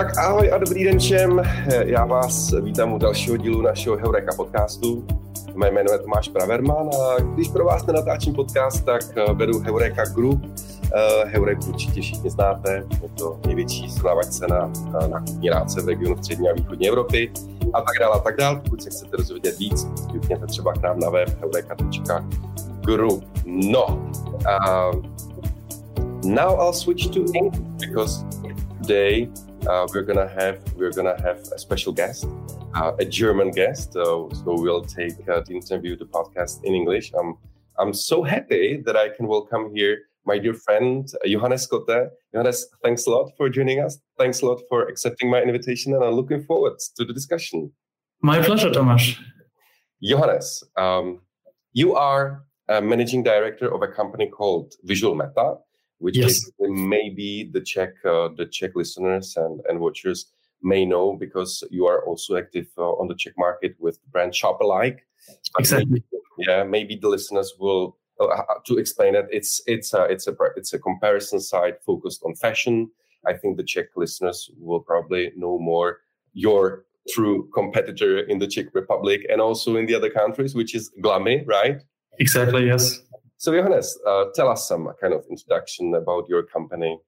Tak ahoj a dobrý den všem. Já vás vítám u dalšího dílu našeho Heureka podcastu. Moje jméno je Tomáš Praverman a když pro vás nenatáčím podcast, tak eh, vedu Heureka Group. Eh, Heurek určitě všichni znáte, je to největší srovnávačce na nákupní rádce v regionu střední a východní Evropy a tak dále a tak dále. Pokud se chcete dozvědět víc, klikněte třeba k nám na web heureka.group. No, uh, now I'll switch to English because today uh, we're gonna have we're gonna have a special guest, uh, a German guest. so we'll take uh, the interview, the podcast in English. Um, I'm so happy that I can welcome here my dear friend uh, Johannes Kotte. Johannes, thanks a lot for joining us. Thanks a lot for accepting my invitation, and I'm looking forward to the discussion. My pleasure, Tomasz. Johannes, um, you are a managing director of a company called Visual Meta which yes. maybe the Czech uh, the Czech listeners and, and watchers may know because you are also active uh, on the Czech market with brand Shopalike. Exactly. Maybe, yeah, maybe the listeners will uh, to explain it. It's it's a it's a it's a comparison site focused on fashion. I think the Czech listeners will probably know more your true competitor in the Czech Republic and also in the other countries, which is Glami, right? Exactly. Yes. So, Johannes, uh, tell us some kind of introduction about your company.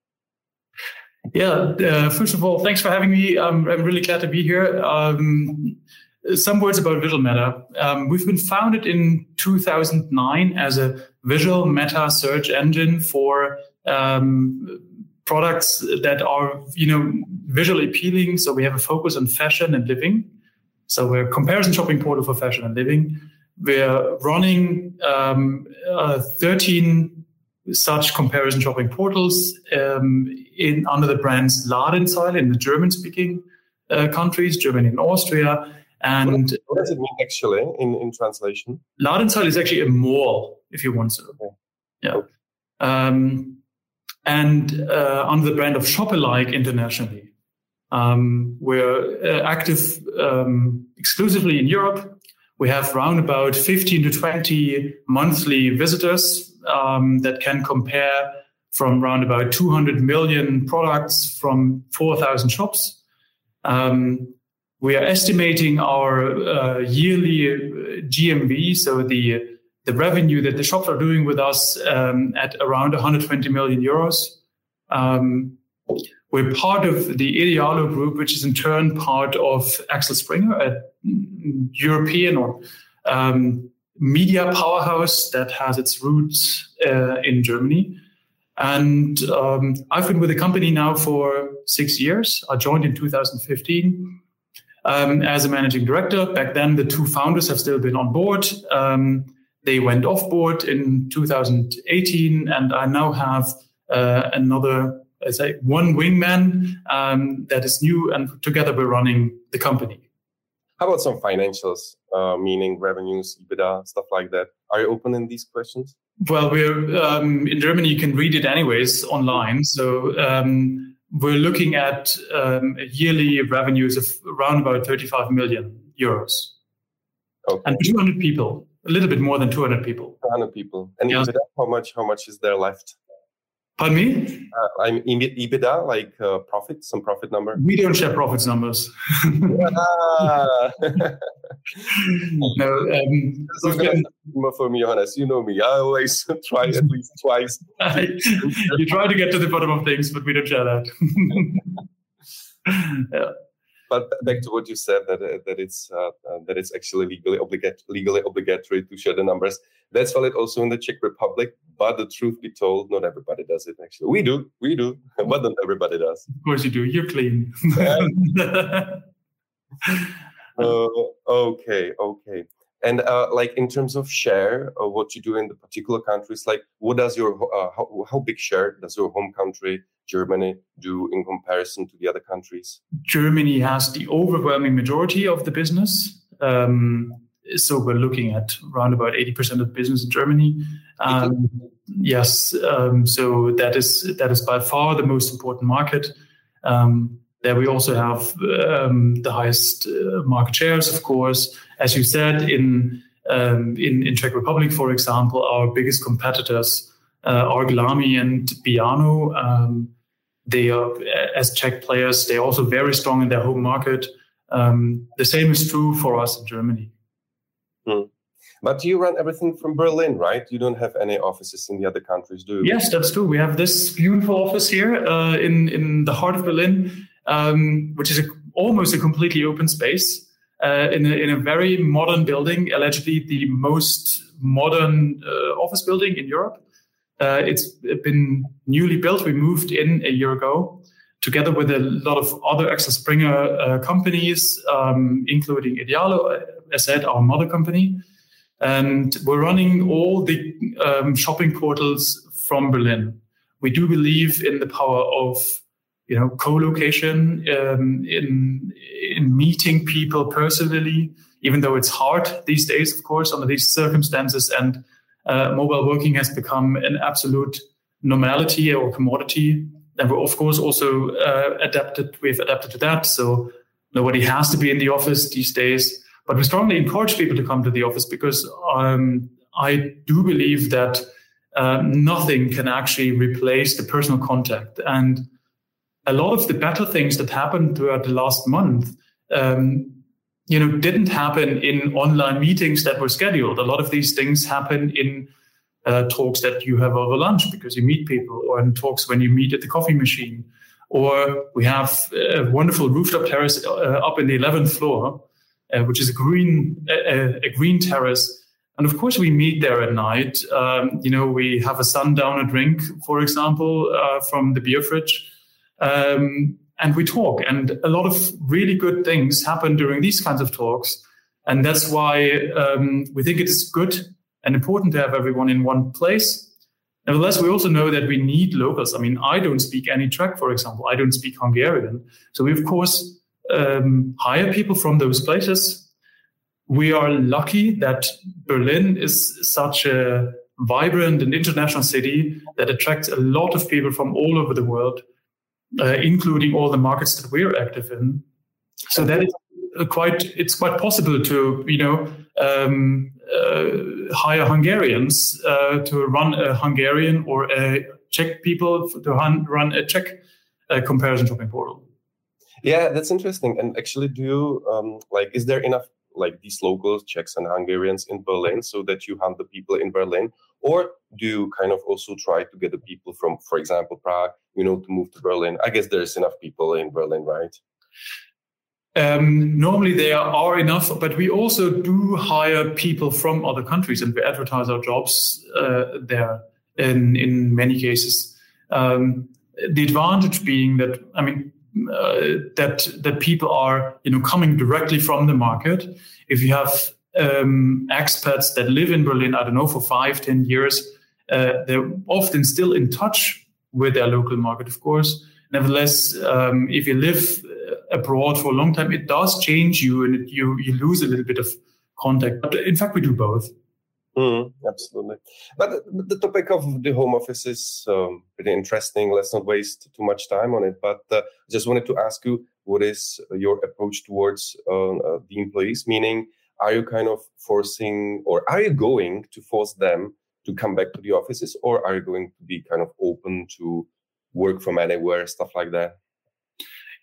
Yeah, uh, first of all, thanks for having me. I'm, I'm really glad to be here. Um, some words about Visual Meta. Um, we've been founded in 2009 as a visual meta search engine for um, products that are, you know, visually appealing. So we have a focus on fashion and living. So we're a comparison shopping portal for fashion and living. We're running um, uh, 13 such comparison shopping portals um, in under the brands Ladenzeile in the German-speaking uh, countries, Germany and Austria. And what does it mean actually in, in translation? Ladenzeile is actually a mall, if you want to. Okay. Yeah. Um, and uh, under the brand of Shopalike internationally. Um, we're uh, active um, exclusively in Europe we have around about 15 to 20 monthly visitors um, that can compare from around about 200 million products from 4,000 shops. Um, we are estimating our uh, yearly uh, GMV, so the the revenue that the shops are doing with us, um, at around 120 million euros. Um, we're part of the Idealo Group, which is in turn part of Axel Springer, a European or um, media powerhouse that has its roots uh, in Germany. And um, I've been with the company now for six years. I joined in 2015 um, as a managing director. Back then, the two founders have still been on board. Um, they went off board in 2018, and I now have uh, another I say one wingman um, that is new, and together we're running the company. How about some financials, uh, meaning revenues, EBITDA, stuff like that? Are you open in these questions? Well, we're um, in Germany. You can read it anyways online. So um, we're looking at um, yearly revenues of around about 35 million euros, okay. and 200 people, a little bit more than 200 people. 200 people, and yeah. how much? How much is there left? Pardon me? Uh, I'm EBITDA, like uh, profit, some profit number. We don't share profits numbers. ah. no, um, been, for me, honest, you know me. I always try at least twice. you try to get to the bottom of things, but we don't share that. yeah but back to what you said that uh, that it's uh, uh, that it's actually legally obligatory legally obligatory to share the numbers. That's valid also in the Czech Republic. But the truth be told, not everybody does it. Actually, we do, we do, but not everybody does. Of course, you do. You're clean. uh, okay, okay. And uh, like in terms of share, of what you do in the particular countries, like what does your uh, how, how big share does your home country Germany do in comparison to the other countries? Germany has the overwhelming majority of the business. Um, so we're looking at around about 80% of business in Germany. Um, yes, um, so that is that is by far the most important market. There we also have um, the highest uh, market shares, of course. As you said, in um, in, in Czech Republic, for example, our biggest competitors uh, are Glami and Biano. Um, they are, as Czech players, they're also very strong in their home market. Um, the same is true for us in Germany. Hmm. But you run everything from Berlin, right? You don't have any offices in the other countries, do you? Yes, that's true. We have this beautiful office here uh, in in the heart of Berlin, um, which is a, almost a completely open space uh, in, a, in a very modern building, allegedly the most modern uh, office building in Europe. Uh, it's been newly built. We moved in a year ago together with a lot of other Axel Springer uh, companies, um, including Idealo, as said, our mother company. And we're running all the um, shopping portals from Berlin. We do believe in the power of you know co-location um, in in meeting people personally, even though it's hard these days, of course, under these circumstances. And uh, mobile working has become an absolute normality or commodity. And we're of course also uh, adapted. We've adapted to that. So nobody has to be in the office these days. But we strongly encourage people to come to the office because um, I do believe that uh, nothing can actually replace the personal contact. And a lot of the better things that happened throughout the last month, um, you know, didn't happen in online meetings that were scheduled. A lot of these things happen in uh, talks that you have over lunch because you meet people, or in talks when you meet at the coffee machine. Or we have a wonderful rooftop terrace uh, up in the 11th floor uh, which is a green a, green terrace. And of course, we meet there at night. Um, you know, we have a sundowner drink, for example, uh, from the beer fridge, um, and we talk. And a lot of really good things happen during these kinds of talks. And that's why um, we think it is good and important to have everyone in one place. Nevertheless, we also know that we need locals. I mean, I don't speak any Czech, for example. I don't speak Hungarian. So we, of course, um, hire people from those places. We are lucky that Berlin is such a vibrant and international city that attracts a lot of people from all over the world, uh, including all the markets that we're active in. So that is quite it's quite possible to you know um, uh, hire Hungarians uh, to run a Hungarian or a Czech people to run a Czech uh, comparison shopping portal. Yeah, that's interesting. And actually, do you um, like? Is there enough like these locals, Czechs and Hungarians in Berlin, so that you hunt the people in Berlin, or do you kind of also try to get the people from, for example, Prague, you know, to move to Berlin? I guess there's enough people in Berlin, right? Um, normally there are enough, but we also do hire people from other countries, and we advertise our jobs uh, there in in many cases. Um, the advantage being that I mean that that people are you know coming directly from the market. If you have um, expats that live in Berlin, I don't know, for five, ten years, uh, they're often still in touch with their local market, of course. Nevertheless, um, if you live uh, abroad for a long time, it does change you, and you you lose a little bit of contact. But in fact, we do both. Mm, absolutely. But the topic of the home office is um, pretty interesting. Let's not waste too much time on it. But uh, just wanted to ask you what is your approach towards uh, uh, the employees? Meaning, are you kind of forcing or are you going to force them to come back to the offices or are you going to be kind of open to work from anywhere, stuff like that?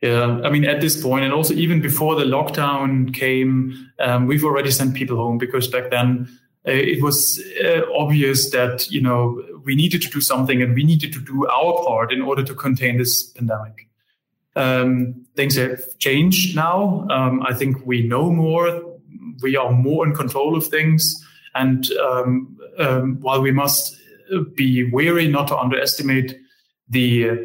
Yeah, I mean, at this point, and also even before the lockdown came, um, we've already sent people home because back then it was uh, obvious that you know we needed to do something and we needed to do our part in order to contain this pandemic. Um, things have changed now. Um, I think we know more. We are more in control of things, and um, um while we must be wary not to underestimate the uh,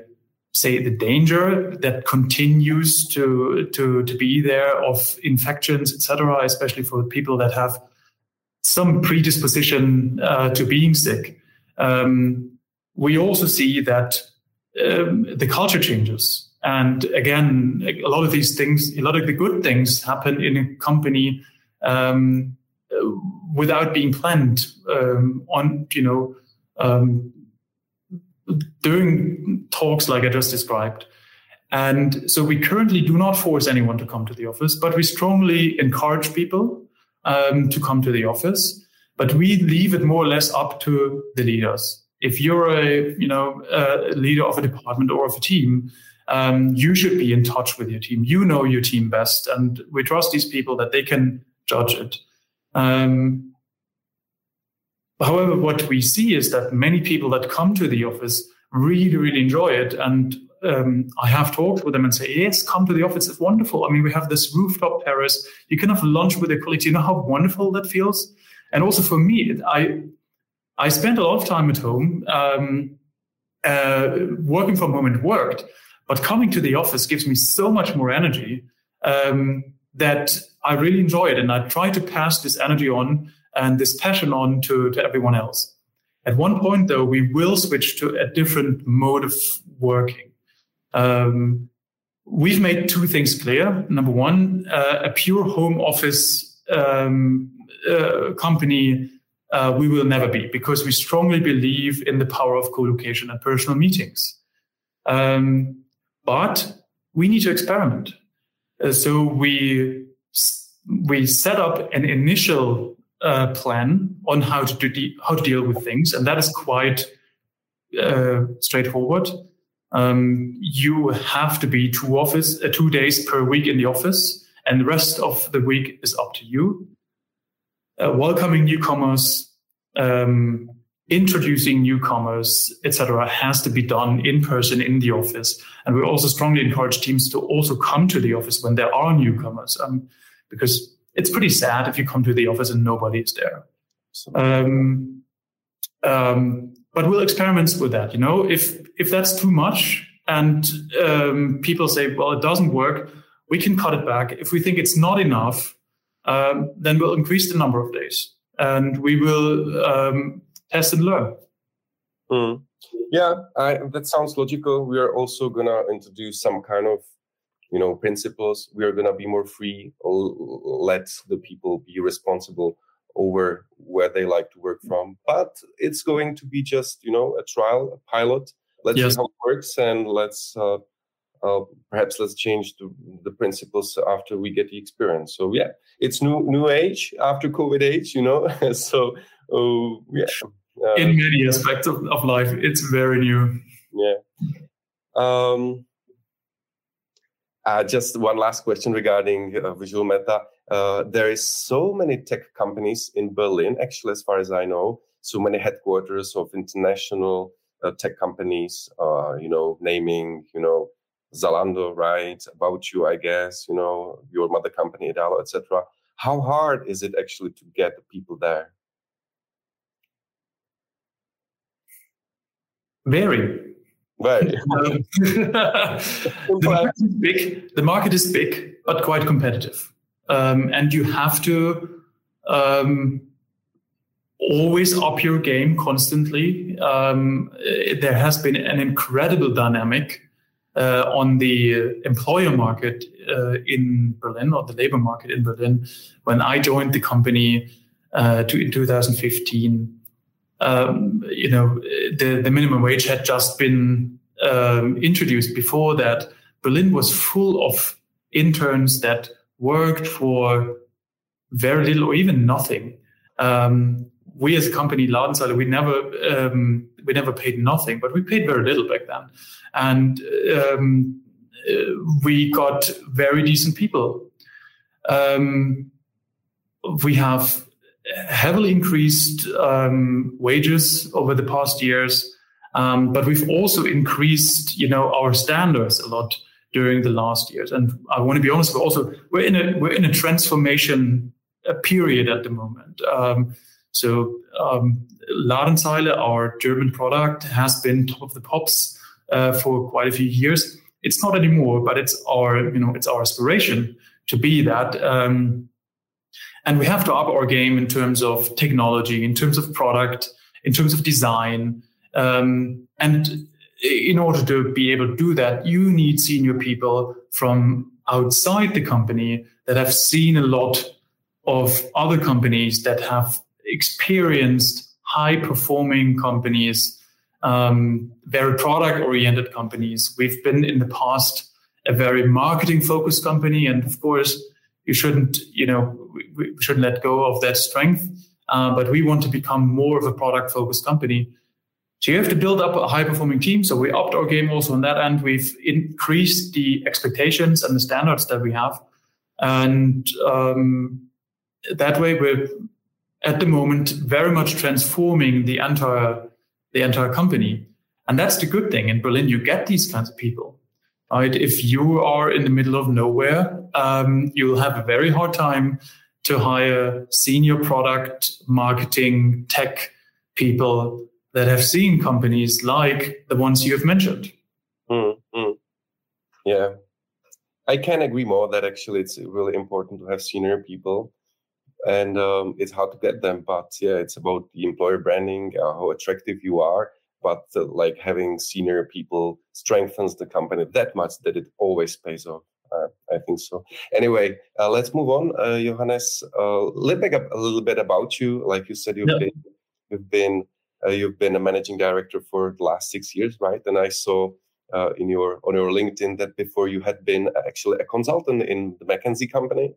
say the danger that continues to to to be there of infections, etc., especially for the people that have some predisposition uh, to being sick. Um, we also see that um, the culture changes. And again, a lot of these things, a lot of the good things happen in a company um, without being planned um, on, you know, um, during talks like I just described. And so we currently do not force anyone to come to the office, but we strongly encourage people um, to come to the office, but we leave it more or less up to the leaders. if you're a you know a leader of a department or of a team, um, you should be in touch with your team. You know your team best, and we trust these people that they can judge it. Um, however, what we see is that many people that come to the office really, really enjoy it, and um, I have talked with them and say, yes, come to the office. It's wonderful. I mean, we have this rooftop terrace. You can have lunch with your colleagues. You know how wonderful that feels. And also for me, I I spent a lot of time at home. Um, uh, working from home and worked, but coming to the office gives me so much more energy um, that I really enjoy it. And I try to pass this energy on and this passion on to, to everyone else. At one point, though, we will switch to a different mode of working. Um, we've made two things clear. Number one, uh, a pure home office um, uh, company uh, we will never be because we strongly believe in the power of co-location and personal meetings. Um, but we need to experiment. Uh, so we we set up an initial uh, plan on how to do how to deal with things, and that is quite uh, straightforward. Um, you have to be two office uh, two days per week in the office, and the rest of the week is up to you. Uh, welcoming newcomers, um, introducing newcomers, etc., has to be done in person in the office. And we also strongly encourage teams to also come to the office when there are newcomers, um, because it's pretty sad if you come to the office and nobody is there. Um, um, but we'll experiment with that. You know, if if that's too much and um, people say, well, it doesn't work, we can cut it back. If we think it's not enough, um, then we'll increase the number of days and we will um, test and learn. Mm. Yeah, I, that sounds logical. We are also gonna introduce some kind of, you know, principles. We are gonna be more free, let the people be responsible over where they like to work from. But it's going to be just, you know, a trial, a pilot. Let's yes. see how it works, and let's uh, uh, perhaps let's change the, the, principles after we get the experience. So yeah, it's new new age after COVID age, you know. so uh, yeah, in many aspects of, of life, it's very new. Yeah. Um, uh, just one last question regarding uh, Visual Meta. Uh, there is so many tech companies in Berlin, actually, as far as I know, so many headquarters of international uh, tech companies. Uh, you know, naming you know Zalando, right? About you, I guess. You know, your mother company, Idealo, etc. How hard is it actually to get the people there? Very. Very. the, market is big. the market is big, but quite competitive. Um, and you have to um, always up your game constantly. Um, there has been an incredible dynamic uh, on the employer market uh, in Berlin or the labor market in Berlin when I joined the company uh, to, in 2015 um, you know, the, the minimum wage had just been um, introduced. Before that, Berlin was full of interns that worked for very little or even nothing. Um, we as a company, Ladenzeile, we never um, we never paid nothing, but we paid very little back then, and um, we got very decent people. Um, we have heavily increased um, wages over the past years, um, but we've also increased, you know, our standards a lot during the last years. And I want to be honest, we're also we're in a we're in a transformation period at the moment. Um, so um, Ladenzeile, our German product, has been top of the pops uh, for quite a few years. It's not anymore, but it's our you know it's our aspiration to be that. Um, and we have to up our game in terms of technology, in terms of product, in terms of design. Um, and in order to be able to do that, you need senior people from outside the company that have seen a lot of other companies that have experienced high performing companies, um, very product oriented companies. We've been in the past a very marketing focused company. And of course, you shouldn't, you know, we, we shouldn't let go of that strength. Uh, but we want to become more of a product focused company So you have to build up a high performing team. So we upped our game also on that end. We've increased the expectations and the standards that we have. And um, that way we're at the moment very much transforming the entire the entire company. And that's the good thing. In Berlin, you get these kinds of people. Right? If you are in the middle of nowhere, um, you'll have a very hard time to hire senior product marketing tech people that have seen companies like the ones you have mentioned. Mm-hmm. Yeah, I can agree more that actually it's really important to have senior people, and um, it's hard to get them. But yeah, it's about the employer branding, uh, how attractive you are. But uh, like having senior people strengthens the company that much that it always pays off. Uh, I think so. Anyway, uh, let's move on, uh, Johannes. Uh, let me make up a little bit about you. Like you said, you've been you've been uh, you've been a managing director for the last six years, right? And I saw uh, in your on your LinkedIn that before you had been actually a consultant in the McKinsey company,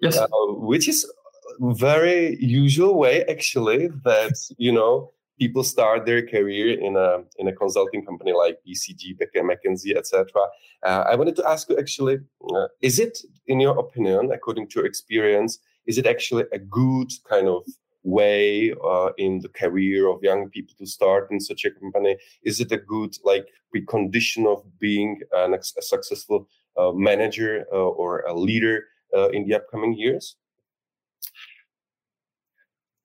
yes, uh, which is very usual way actually that you know people start their career in a in a consulting company like BCG, McKinsey, etc. Uh, I wanted to ask you actually, uh, is it in your opinion, according to your experience, is it actually a good kind of way uh, in the career of young people to start in such a company? Is it a good like precondition of being an, a successful uh, manager uh, or a leader uh, in the upcoming years?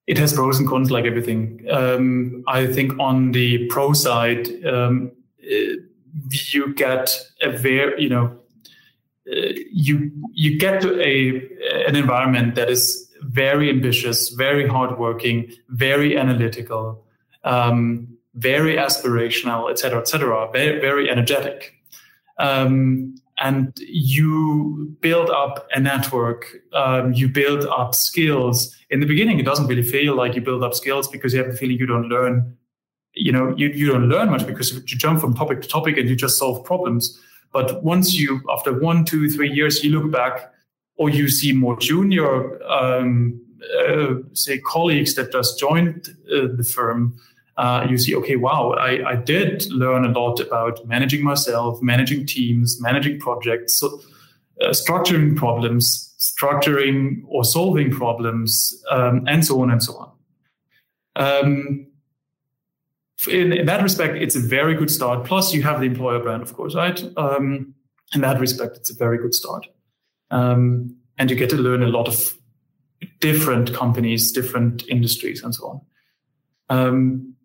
It has pros and cons, like everything. Um, I think on the pro side, um, uh, you get a very, you know, uh, you you get to a an environment that is very ambitious, very hardworking, very analytical, um, very aspirational, etc., etc., very, very energetic. Um, and you build up a network, um, you build up skills. In the beginning, it doesn't really feel like you build up skills because you have the feeling you don't learn. You know, you, you don't learn much because you jump from topic to topic and you just solve problems. But once you, after one, two, three years, you look back or you see more junior, um, uh, say, colleagues that just joined uh, the firm, uh, you see, okay, wow, I, I, did learn a lot about managing myself, managing teams, managing projects, so, uh, structuring problems, structuring or solving problems, um, and so on and so on. Um, in, in, that respect, it's a very good start. Plus, you have the employer brand, of course, right? Um, in that respect, it's a very good start. Um, and you get to learn a lot of different companies, different industries, and so on. Um,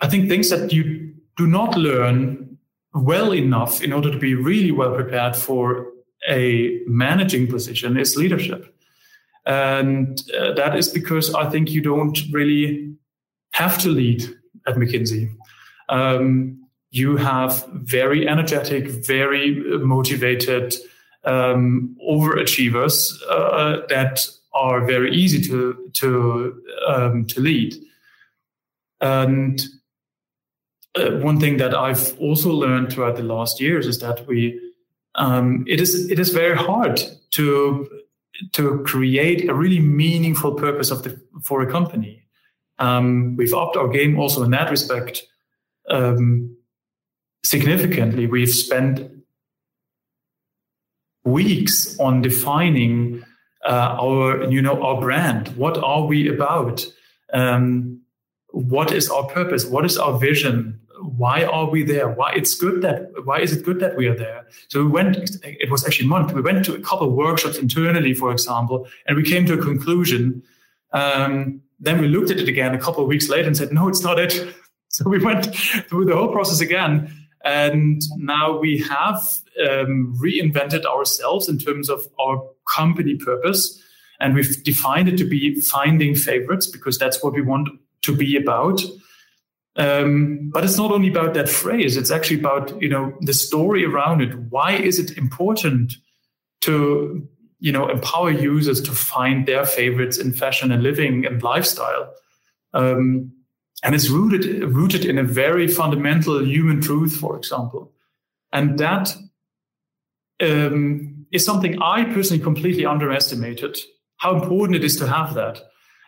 I think things that you do not learn well enough in order to be really well prepared for a managing position is leadership. And uh, that is because I think you don't really have to lead at McKinsey. Um, you have very energetic, very motivated, um, overachievers uh, that are very easy to to um, to lead. And uh, one thing that I've also learned throughout the last years is that we um, it is it is very hard to to create a really meaningful purpose of the for a company. Um, we've upped our game also in that respect um, significantly. We've spent weeks on defining uh, our you know our brand what are we about um, what is our purpose what is our vision why are we there why it's good that why is it good that we are there so we went it was actually a month we went to a couple of workshops internally for example and we came to a conclusion um, then we looked at it again a couple of weeks later and said no it's not it so we went through the whole process again and now we have um, reinvented ourselves in terms of our company purpose. And we've defined it to be finding favorites because that's what we want to be about. Um, but it's not only about that phrase, it's actually about, you know, the story around it. Why is it important to, you know, empower users to find their favorites in fashion and living and lifestyle? Um, and it's rooted rooted in a very fundamental human truth, for example, and that um, is something I personally completely underestimated. How important it is to have that,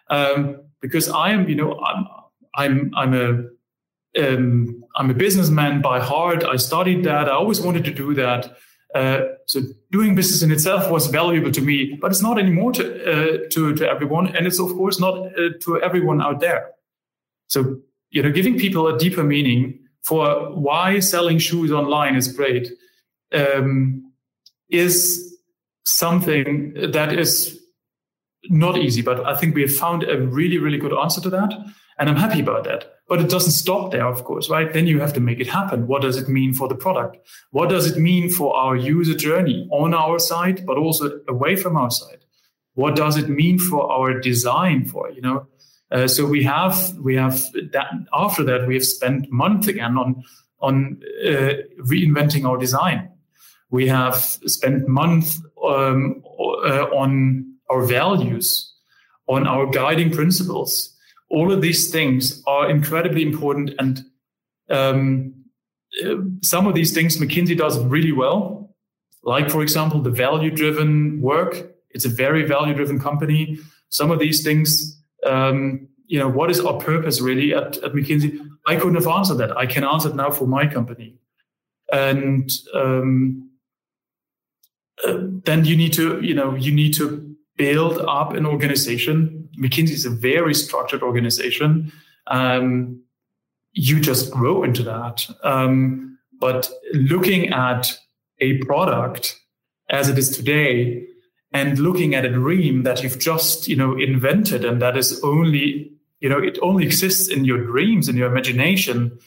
um, because I am, you know, I'm I'm I'm a um, I'm a businessman by heart. I studied that. I always wanted to do that. Uh, so doing business in itself was valuable to me, but it's not anymore to uh, to to everyone, and it's of course not uh, to everyone out there. So you know, giving people a deeper meaning for why selling shoes online is great um, is something that is not easy, but I think we have found a really, really good answer to that. And I'm happy about that. But it doesn't stop there, of course, right? Then you have to make it happen. What does it mean for the product? What does it mean for our user journey on our side, but also away from our side? What does it mean for our design for, you know? Uh, so we have we have that after that we have spent months again on on uh, reinventing our design. We have spent months um, uh, on our values, on our guiding principles, all of these things are incredibly important. And um, some of these things McKinsey does really well, like, for example, the value driven work. It's a very value driven company. Some of these things, um, you know, what is our purpose really at, at McKinsey? I couldn't have answered that. I can answer it now for my company. And um, uh, then you need to, you know, you need to build up an organization McKinsey is a very structured organization. Um, you just grow into that. Um, but looking at a product as it is today and looking at a dream that you've just, you know, invented and that is only, you know, it only exists in your dreams, in your imagination,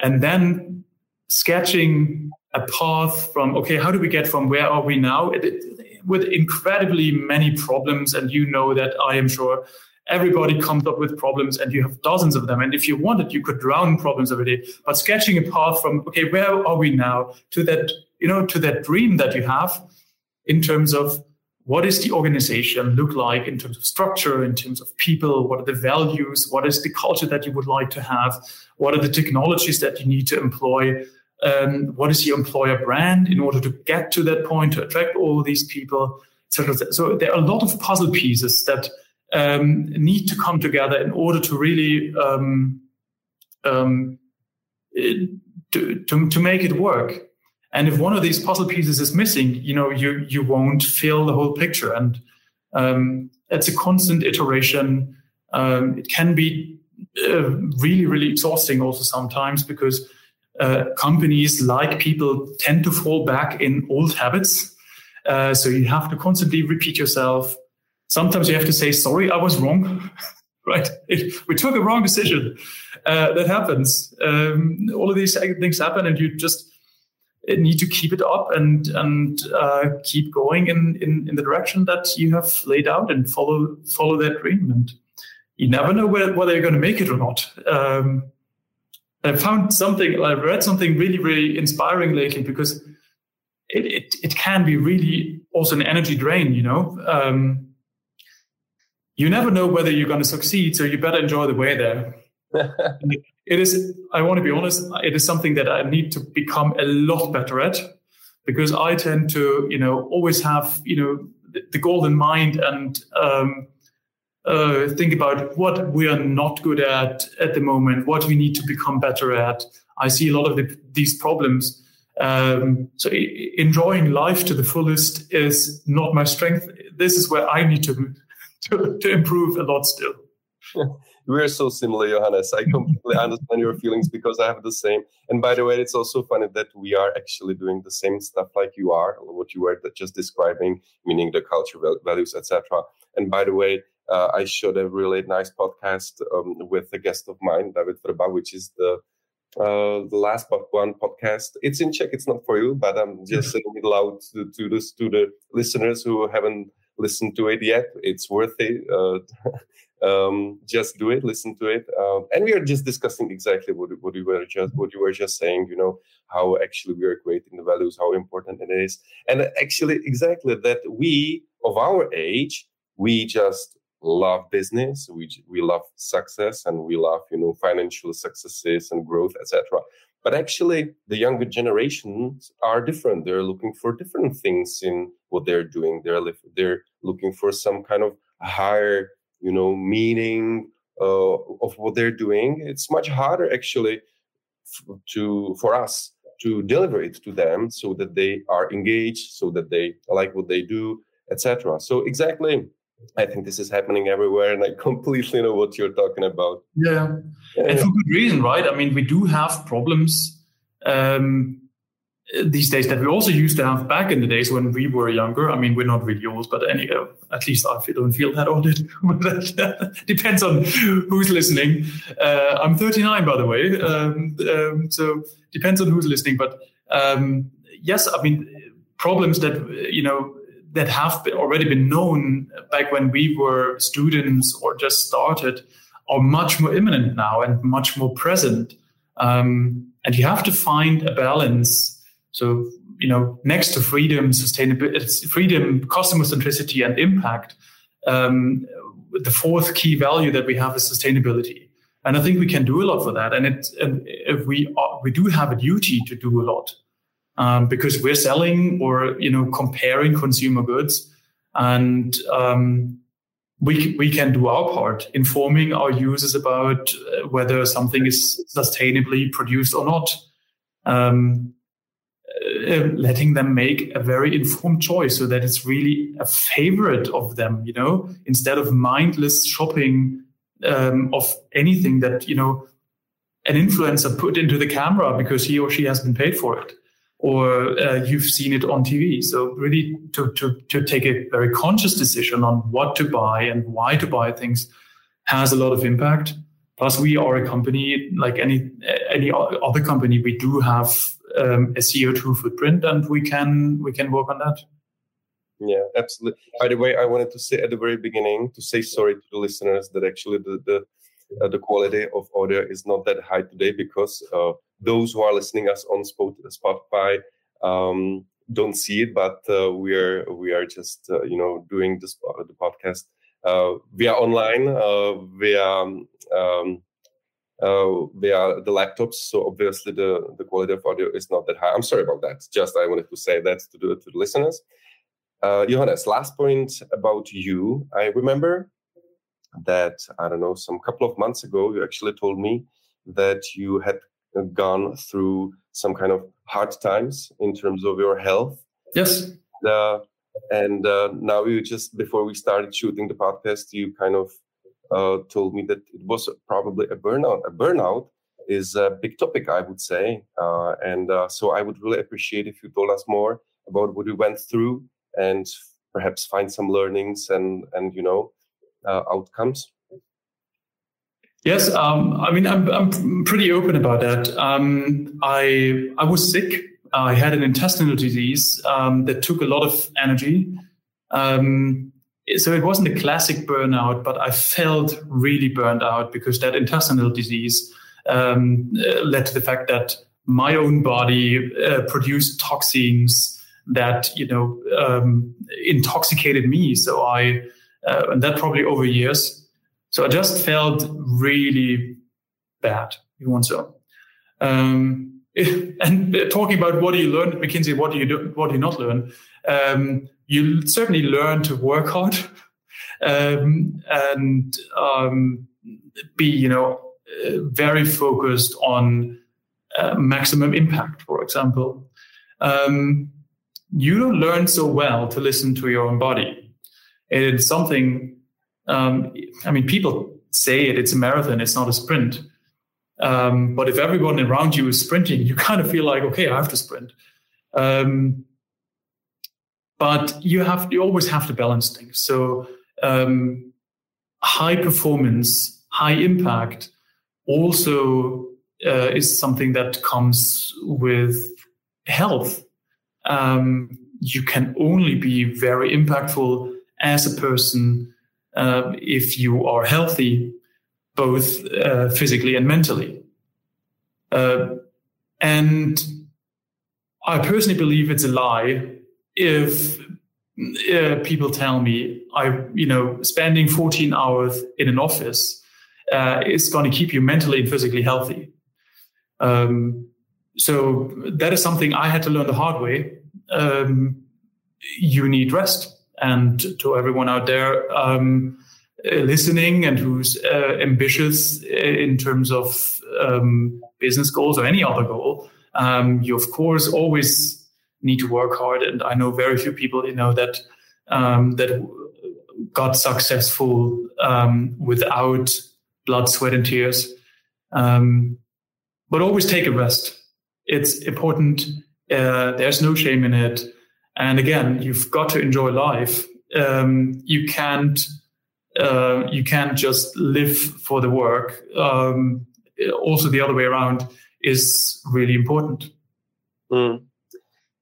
and then sketching a path from, okay, how do we get from where are we now? It, it, with incredibly many problems. And you know that I am sure everybody comes up with problems and you have dozens of them. And if you wanted, you could drown problems every day. But sketching a path from, okay, where are we now to that, you know, to that dream that you have in terms of what is the organization look like in terms of structure, in terms of people, what are the values, what is the culture that you would like to have, what are the technologies that you need to employ um, what is your employer brand in order to get to that point to attract all these people etc so there are a lot of puzzle pieces that um, need to come together in order to really um, um to, to, to make it work. And if one of these puzzle pieces is missing you know you you won't fill the whole picture. And um, it's a constant iteration. Um, it can be uh, really really exhausting also sometimes because uh, companies like people tend to fall back in old habits. Uh, so you have to constantly repeat yourself. Sometimes you have to say, sorry, I was wrong. right? It, we took a wrong decision. Uh, that happens. Um, all of these things happen, and you just need to keep it up and and uh, keep going in, in in the direction that you have laid out and follow follow that dream. And you never know whether, whether you're going to make it or not. Um, I found something, I read something really, really inspiring lately because it, it, it can be really also an energy drain, you know. Um, you never know whether you're going to succeed, so you better enjoy the way there. it is, I want to be honest, it is something that I need to become a lot better at because I tend to, you know, always have, you know, the, the goal in mind and, um, uh, think about what we are not good at at the moment, what we need to become better at. I see a lot of the, these problems. Um, so enjoying life to the fullest is not my strength. This is where I need to to, to improve a lot still. We're so similar, Johannes. I completely understand your feelings because I have the same. And by the way, it's also funny that we are actually doing the same stuff like you are, what you were just describing, meaning the culture, values, etc. And by the way, uh, I showed a really nice podcast um, with a guest of mine, David Vrba, which is the uh, the last but one podcast. It's in Czech. It's not for you, but I'm just saying it loud to, to, this, to the listeners who haven't listened to it yet. It's worth it. Uh, um, just do it. Listen to it. Uh, and we are just discussing exactly what, what you were just what you were just saying. You know how actually we are creating the values, how important it is, and actually exactly that we of our age we just love business we we love success and we love you know financial successes and growth etc but actually the younger generations are different. They're looking for different things in what they're doing. They're they're looking for some kind of higher you know meaning uh, of what they're doing, it's much harder actually to for us to deliver it to them so that they are engaged, so that they like what they do, etc. So exactly, I think this is happening everywhere, and I completely know what you're talking about. Yeah, yeah. and for good reason, right? I mean, we do have problems. Um, these days that we also used to have back in the days when we were younger. I mean, we're not really old, but anyhow, at least I don't feel that old. depends on who's listening. Uh, I'm 39, by the way, um, um, so depends on who's listening. But um, yes, I mean, problems that you know that have been, already been known back when we were students or just started are much more imminent now and much more present. Um, and you have to find a balance so, you know, next to freedom, sustainability, freedom, customer centricity, and impact, um, the fourth key value that we have is sustainability. And I think we can do a lot for that. And it, and if we are, we do have a duty to do a lot um, because we're selling or you know comparing consumer goods, and um, we we can do our part, informing our users about uh, whether something is sustainably produced or not. Um, uh, letting them make a very informed choice so that it's really a favorite of them, you know, instead of mindless shopping um, of anything that, you know, an influencer put into the camera because he or she has been paid for it or uh, you've seen it on TV. So really to, to, to take a very conscious decision on what to buy and why to buy things has a lot of impact. Plus, we are a company like any any other company. We do have um, a CO2 footprint, and we can we can work on that. Yeah, absolutely. By the way, I wanted to say at the very beginning to say sorry to the listeners that actually the the, uh, the quality of audio is not that high today because uh, those who are listening us on Spotify um, don't see it, but uh, we are we are just uh, you know doing this uh, the podcast uh, via online via um, uh, via the laptops. So obviously the, the quality of audio is not that high. I'm sorry about that. Just I wanted to say that to the, to the listeners. Uh, Johannes, last point about you. I remember that, I don't know, some couple of months ago, you actually told me that you had gone through some kind of hard times in terms of your health. Yes. Uh, and uh, now you just, before we started shooting the podcast, you kind of uh, told me that it was probably a burnout. A burnout is a big topic, I would say, uh, and uh, so I would really appreciate if you told us more about what you went through and perhaps find some learnings and and you know uh, outcomes. Yes, um, I mean I'm I'm pretty open about that. Um, I I was sick. I had an intestinal disease um, that took a lot of energy. Um, so it wasn't a classic burnout, but I felt really burned out because that intestinal disease um, led to the fact that my own body uh, produced toxins that you know um, intoxicated me. So I, uh, and that probably over years. So I just felt really bad. You want so. Um, and talking about what do you learn at McKinsey, what do you do, what do you not learn? Um, you certainly learn to work hard um, and um, be, you know, very focused on uh, maximum impact, for example. Um, you don't learn so well to listen to your own body. It's something, um, I mean, people say it, it's a marathon, it's not a sprint. Um, but if everyone around you is sprinting, you kind of feel like, okay, I have to sprint. Um, but you have you always have to balance things. So um, high performance, high impact also uh, is something that comes with health. Um, you can only be very impactful as a person uh, if you are healthy, both uh, physically and mentally. Uh, and I personally believe it's a lie if uh, people tell me I, you know, spending 14 hours in an office uh, is going to keep you mentally and physically healthy. Um, so that is something I had to learn the hard way. Um, you need rest, and to everyone out there, um, listening and who's uh, ambitious in terms of um, business goals or any other goal, um, you of course always need to work hard. And I know very few people, you know, that um, that got successful um, without blood, sweat, and tears. Um, but always take a rest. It's important. Uh, there's no shame in it. And again, you've got to enjoy life. Um, you can't uh, you can't just live for the work. Um, also, the other way around is really important. Mm.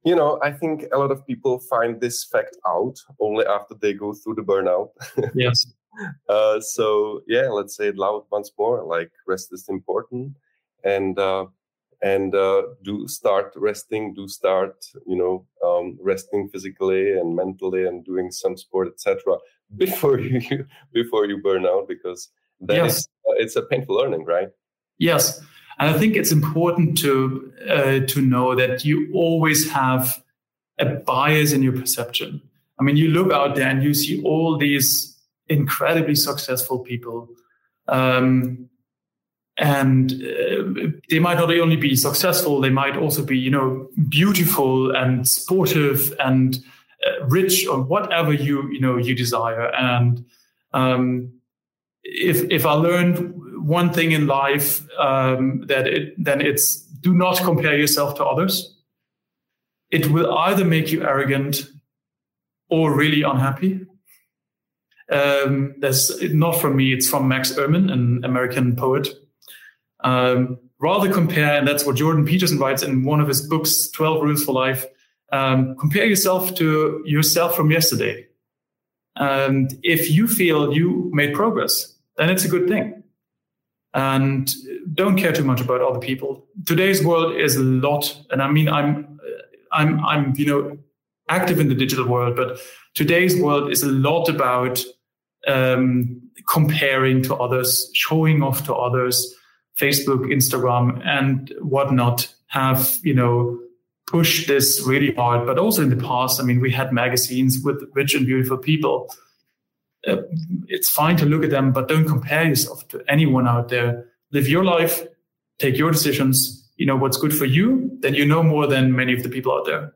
You know, I think a lot of people find this fact out only after they go through the burnout. yes. Uh, so yeah, let's say it loud once more. Like rest is important, and uh, and uh, do start resting. Do start, you know, um, resting physically and mentally, and doing some sport, etc. Before you before you burn out, because then yes. it's, uh, it's a painful learning, right? Yes, and I think it's important to uh, to know that you always have a bias in your perception. I mean, you look out there and you see all these incredibly successful people. Um, and uh, they might not only be successful, they might also be, you know, beautiful and sportive and uh, rich or whatever you, you know, you desire. And um, if if I learned one thing in life, um, that it, then it's do not compare yourself to others. It will either make you arrogant or really unhappy. Um, that's not from me, it's from Max Ehrmann, an American poet. Um, rather compare, and that's what Jordan Peterson writes in one of his books, 12 Rules for Life. Um, compare yourself to yourself from yesterday. And if you feel you made progress, then it's a good thing. And don't care too much about other people. Today's world is a lot, and I mean, I'm, I'm, I'm, you know, active in the digital world, but today's world is a lot about um, comparing to others, showing off to others. Facebook, Instagram, and whatnot have you know pushed this really hard. But also in the past, I mean, we had magazines with rich and beautiful people. Uh, it's fine to look at them, but don't compare yourself to anyone out there. Live your life, take your decisions. You know what's good for you. Then you know more than many of the people out there.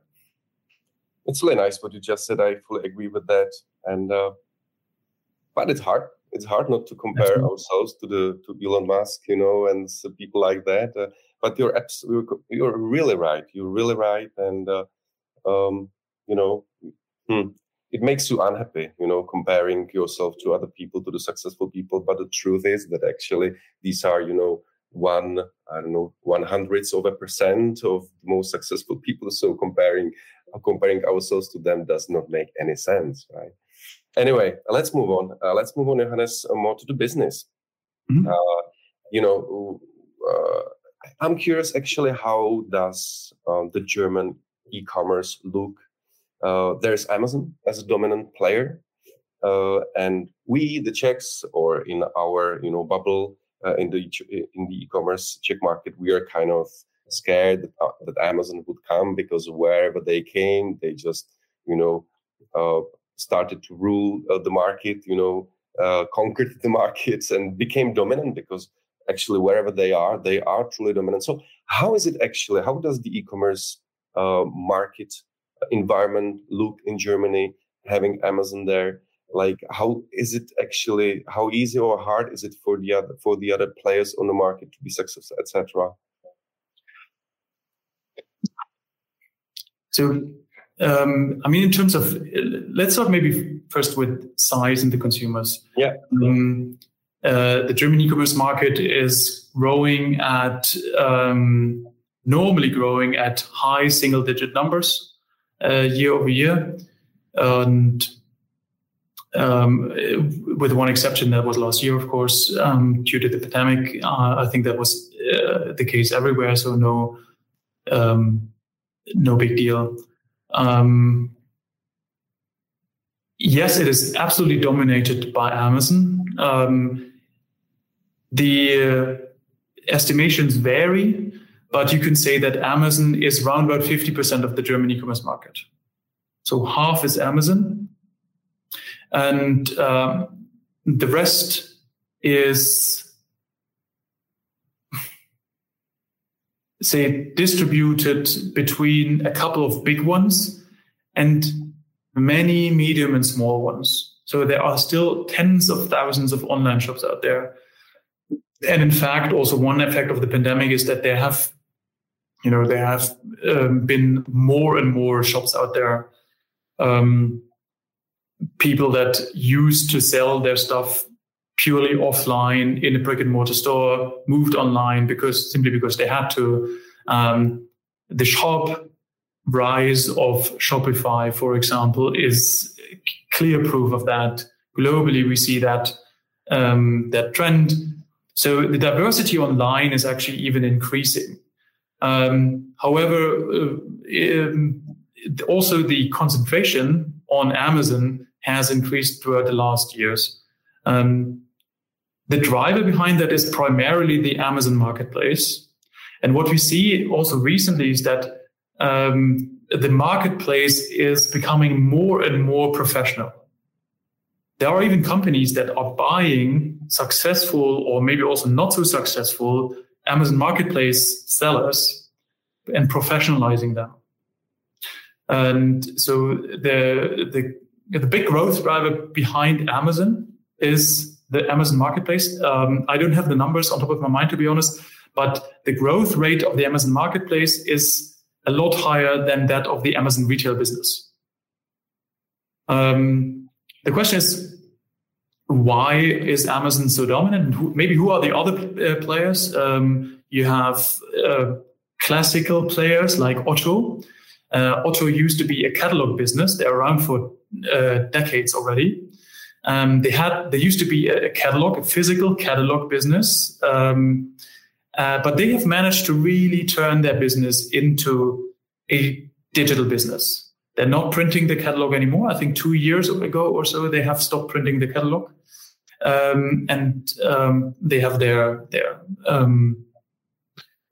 It's really nice what you just said. I fully agree with that. And uh, but it's hard. It's hard not to compare Absolutely. ourselves to the to Elon Musk, you know, and people like that. Uh, but you're absolutely you're really right. You're really right, and uh, um, you know, hmm, it makes you unhappy, you know, comparing yourself to other people, to the successful people. But the truth is that actually these are, you know, one I don't know one hundredths of a percent of the most successful people. So comparing comparing ourselves to them does not make any sense, right? Anyway, let's move on. Uh, let's move on, Johannes, uh, more to the business. Mm-hmm. Uh, you know, uh, I'm curious actually, how does um, the German e-commerce look? Uh, there's Amazon as a dominant player, uh, and we, the Czechs, or in our you know bubble in the in the e-commerce Czech market, we are kind of scared that, that Amazon would come because wherever they came, they just you know started to rule uh, the market, you know, uh, conquered the markets and became dominant because actually wherever they are, they are truly dominant. So how is it actually? How does the e-commerce uh, market environment look in Germany, having Amazon there? Like, how is it actually? How easy or hard is it for the other for the other players on the market to be successful, etc.? So um, I mean, in terms of, let's start maybe first with size and the consumers. Yeah. Um, uh, the German e-commerce market is growing at um, normally growing at high single-digit numbers uh, year over year, and um, with one exception, that was last year, of course, um, due to the pandemic. Uh, I think that was uh, the case everywhere, so no, um, no big deal. Um, yes, it is absolutely dominated by Amazon. Um, the uh, estimations vary, but you can say that Amazon is around about 50% of the German e-commerce market. So half is Amazon. And um, the rest is say distributed between a couple of big ones and many medium and small ones. So there are still tens of thousands of online shops out there. And in fact, also one effect of the pandemic is that there have, you know, there have um, been more and more shops out there. Um, people that used to sell their stuff purely offline in a brick and mortar store moved online because simply because they had to. Um, the shop rise of Shopify, for example, is clear proof of that. Globally, we see that um, that trend. So the diversity online is actually even increasing. Um, however, uh, um, also the concentration on Amazon has increased throughout the last years. Um, the driver behind that is primarily the Amazon marketplace. And what we see also recently is that um, the marketplace is becoming more and more professional. There are even companies that are buying successful or maybe also not so successful Amazon marketplace sellers and professionalizing them. And so the, the the big growth driver behind Amazon is the Amazon marketplace. Um, I don't have the numbers on top of my mind, to be honest, but the growth rate of the Amazon marketplace is a lot higher than that of the Amazon retail business. Um, the question is, why is Amazon so dominant? Who, maybe who are the other uh, players? Um, you have uh, classical players like Otto. Uh, Otto used to be a catalog business. They're around for uh, decades already. Um, they had there used to be a catalog, a physical catalog business, um, uh, but they have managed to really turn their business into a digital business. They're not printing the catalog anymore. I think two years ago or so they have stopped printing the catalog, um, and um, they have their their um,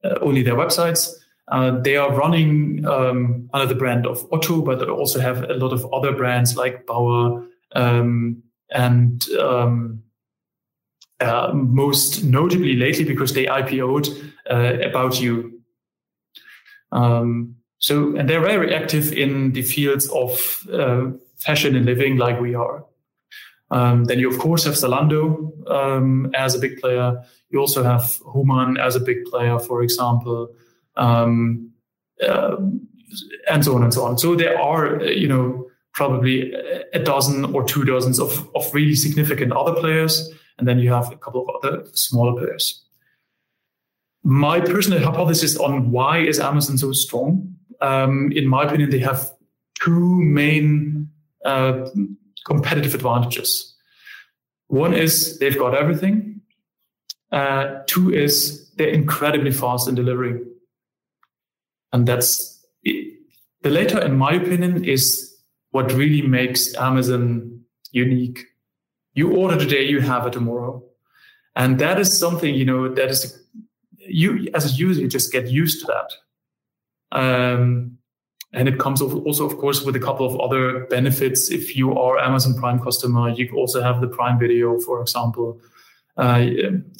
uh, only their websites. Uh, they are running um, under the brand of Otto, but they also have a lot of other brands like Baur um, and um, uh, most notably lately because they IPO'd uh, About You. Um, so, and they're very active in the fields of uh, fashion and living like we are. Um, then you of course have Zalando um, as a big player. You also have Human as a big player, for example um, uh, and so on and so on. So there are, you know, probably a dozen or two dozens of, of really significant other players, and then you have a couple of other smaller players. My personal hypothesis on why is Amazon so strong, um, in my opinion, they have two main uh, competitive advantages. One is they've got everything. Uh, two is they're incredibly fast in delivering. And that's it. the latter, in my opinion, is what really makes Amazon unique. You order today, you have it tomorrow. And that is something, you know, that is, you as a user, you just get used to that. Um, and it comes also, of course, with a couple of other benefits. If you are Amazon Prime customer, you also have the Prime Video, for example. Uh,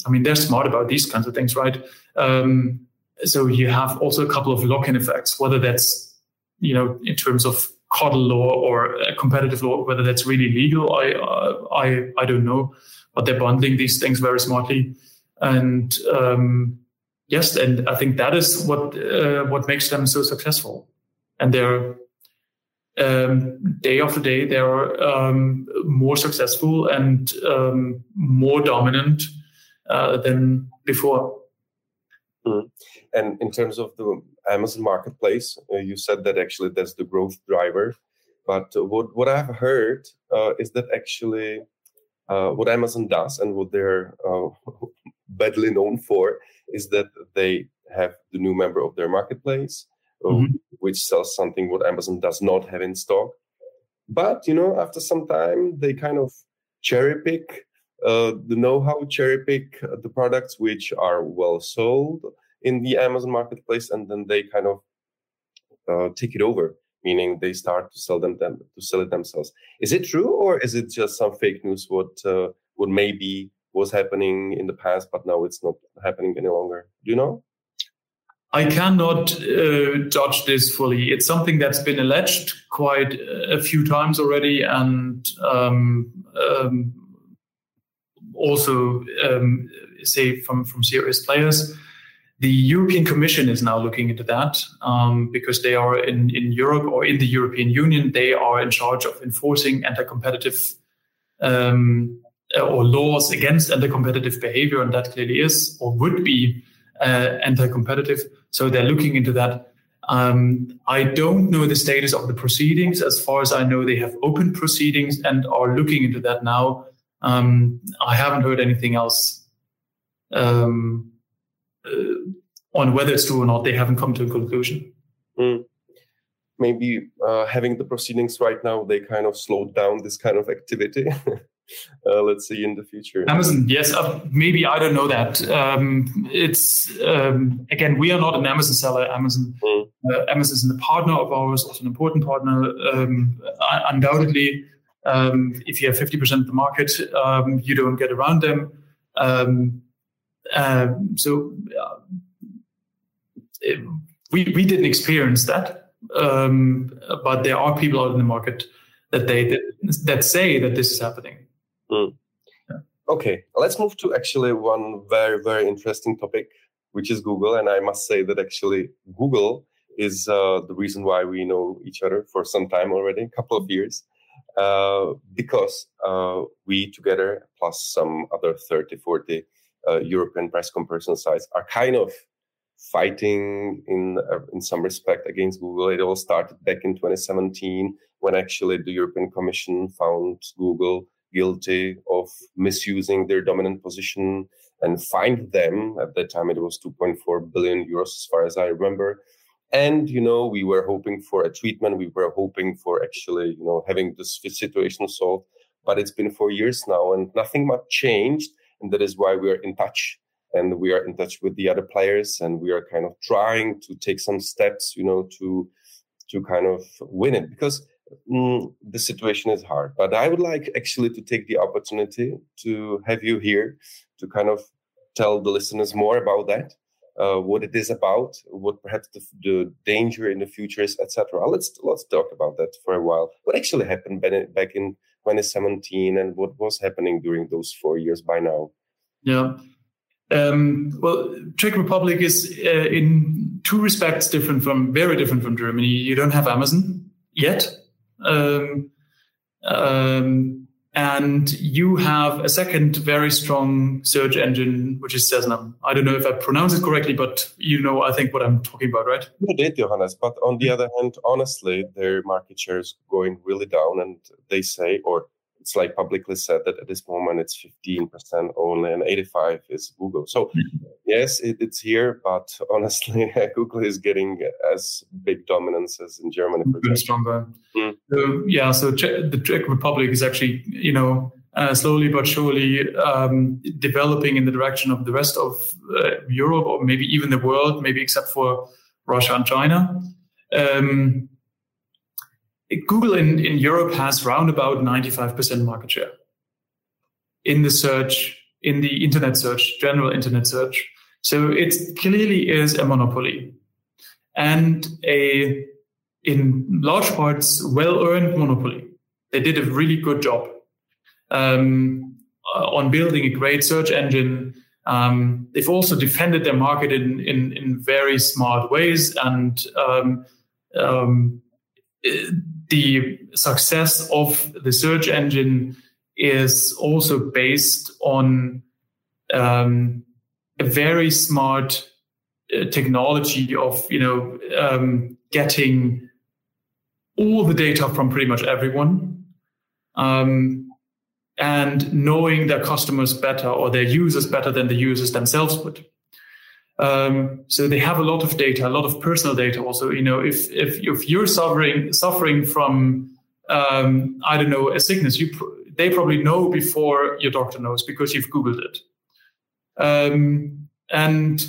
I mean, they're smart about these kinds of things, right? Um, so you have also a couple of lock-in effects, whether that's you know in terms of cartel law or competitive law, whether that's really legal, I uh, I I don't know, but they're bundling these things very smartly, and um, yes, and I think that is what uh, what makes them so successful, and they're um, day after day they are um, more successful and um, more dominant uh, than before. Mm. And in terms of the Amazon marketplace, uh, you said that actually that's the growth driver. But what, what I've heard uh, is that actually uh, what Amazon does and what they're uh, badly known for is that they have the new member of their marketplace, mm-hmm. which sells something what Amazon does not have in stock. But you know, after some time, they kind of cherry pick uh, the know-how, cherry pick the products which are well sold in the Amazon marketplace, and then they kind of uh, take it over, meaning they start to sell them, them to sell it themselves. Is it true, or is it just some fake news? What uh, what maybe was happening in the past, but now it's not happening any longer. Do you know? I cannot uh, judge this fully. It's something that's been alleged quite a few times already, and um, um, also um, say from from serious players. The European Commission is now looking into that um, because they are in, in Europe or in the European Union. They are in charge of enforcing anti-competitive um, or laws against anti-competitive behavior, and that clearly is or would be uh, anti-competitive. So they're looking into that. Um, I don't know the status of the proceedings. As far as I know, they have open proceedings and are looking into that now. Um, I haven't heard anything else um, uh, on whether it's true or not. They haven't come to a conclusion. Mm. Maybe uh, having the proceedings right now, they kind of slowed down this kind of activity. uh, let's see in the future. Amazon, yes, uh, maybe I don't know that. Um, it's um, again, we are not an Amazon seller. Amazon, mm. uh, Amazon is a partner of ours, also an important partner. Um, undoubtedly, um, if you have fifty percent of the market, um, you don't get around them. Um, uh, so it, we we didn't experience that, but there are people out in the market that they that, that say that this is happening. Mm. Yeah. Okay, let's move to actually one very, very interesting topic, which is Google. And I must say that actually Google is uh, the reason why we know each other for some time already, a couple of years, uh, because uh, we together, plus some other 30, 40 uh, European price comparison sites, are kind of fighting in uh, in some respect against Google. It all started back in 2017 when actually the European Commission found Google guilty of misusing their dominant position and fined them. At that time, it was 2.4 billion euros, as far as I remember. And, you know, we were hoping for a treatment. We were hoping for actually, you know, having this situation solved. But it's been four years now and nothing much changed. And that is why we are in touch and we are in touch with the other players and we are kind of trying to take some steps, you know, to, to kind of win it because mm, the situation is hard. But I would like actually to take the opportunity to have you here to kind of tell the listeners more about that, uh, what it is about, what perhaps the, the danger in the future is, etc. Let's let's talk about that for a while. What actually happened back in 2017, and what was happening during those four years by now? Yeah. Um, well, Czech Republic is uh, in two respects different from very different from Germany. You don't have Amazon yet, um, um, and you have a second very strong search engine, which is Seznam. I don't know if I pronounce it correctly, but you know, I think what I'm talking about, right? You did, Johannes. But on the other hand, honestly, their market share is going really down, and they say, or it's like publicly said that at this moment it's 15% only and 85 is Google. So mm-hmm. yes, it, it's here, but honestly, Google is getting as big dominance as in Germany. For stronger. Mm. So, yeah, so the Czech Republic is actually, you know, uh, slowly but surely um, developing in the direction of the rest of uh, Europe or maybe even the world, maybe except for Russia and China. Um, Google in, in Europe has round about 95% market share in the search, in the internet search, general internet search. So it clearly is a monopoly and a, in large parts, well earned monopoly. They did a really good job um, on building a great search engine. Um, they've also defended their market in, in, in very smart ways and um, um the success of the search engine is also based on um, a very smart uh, technology of you know um, getting all the data from pretty much everyone um, and knowing their customers better or their users better than the users themselves would um, so they have a lot of data, a lot of personal data. Also, you know, if if if you're suffering suffering from um, I don't know a sickness, you pr- they probably know before your doctor knows because you've googled it. Um, and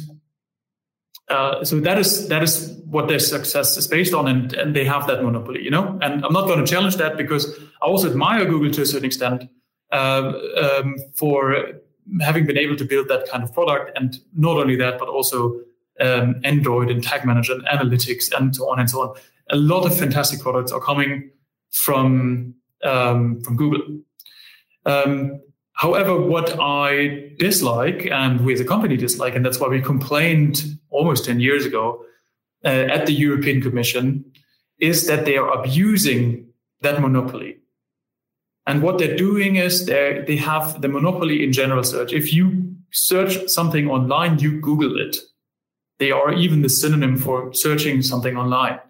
uh, so that is that is what their success is based on, and, and they have that monopoly, you know. And I'm not going to challenge that because I also admire Google to a certain extent. uh, um, for having been able to build that kind of product. And not only that, but also um, Android and Tag Manager and analytics and so on and so on. A lot of fantastic products are coming from um, from Google. Um, however, what I dislike and we as a company dislike, and that's why we complained almost 10 years ago uh, at the European Commission, is that they are abusing that monopoly. And what they're doing is they they have the monopoly in general search. If you search something online, you Google it. They are even the synonym for searching something online.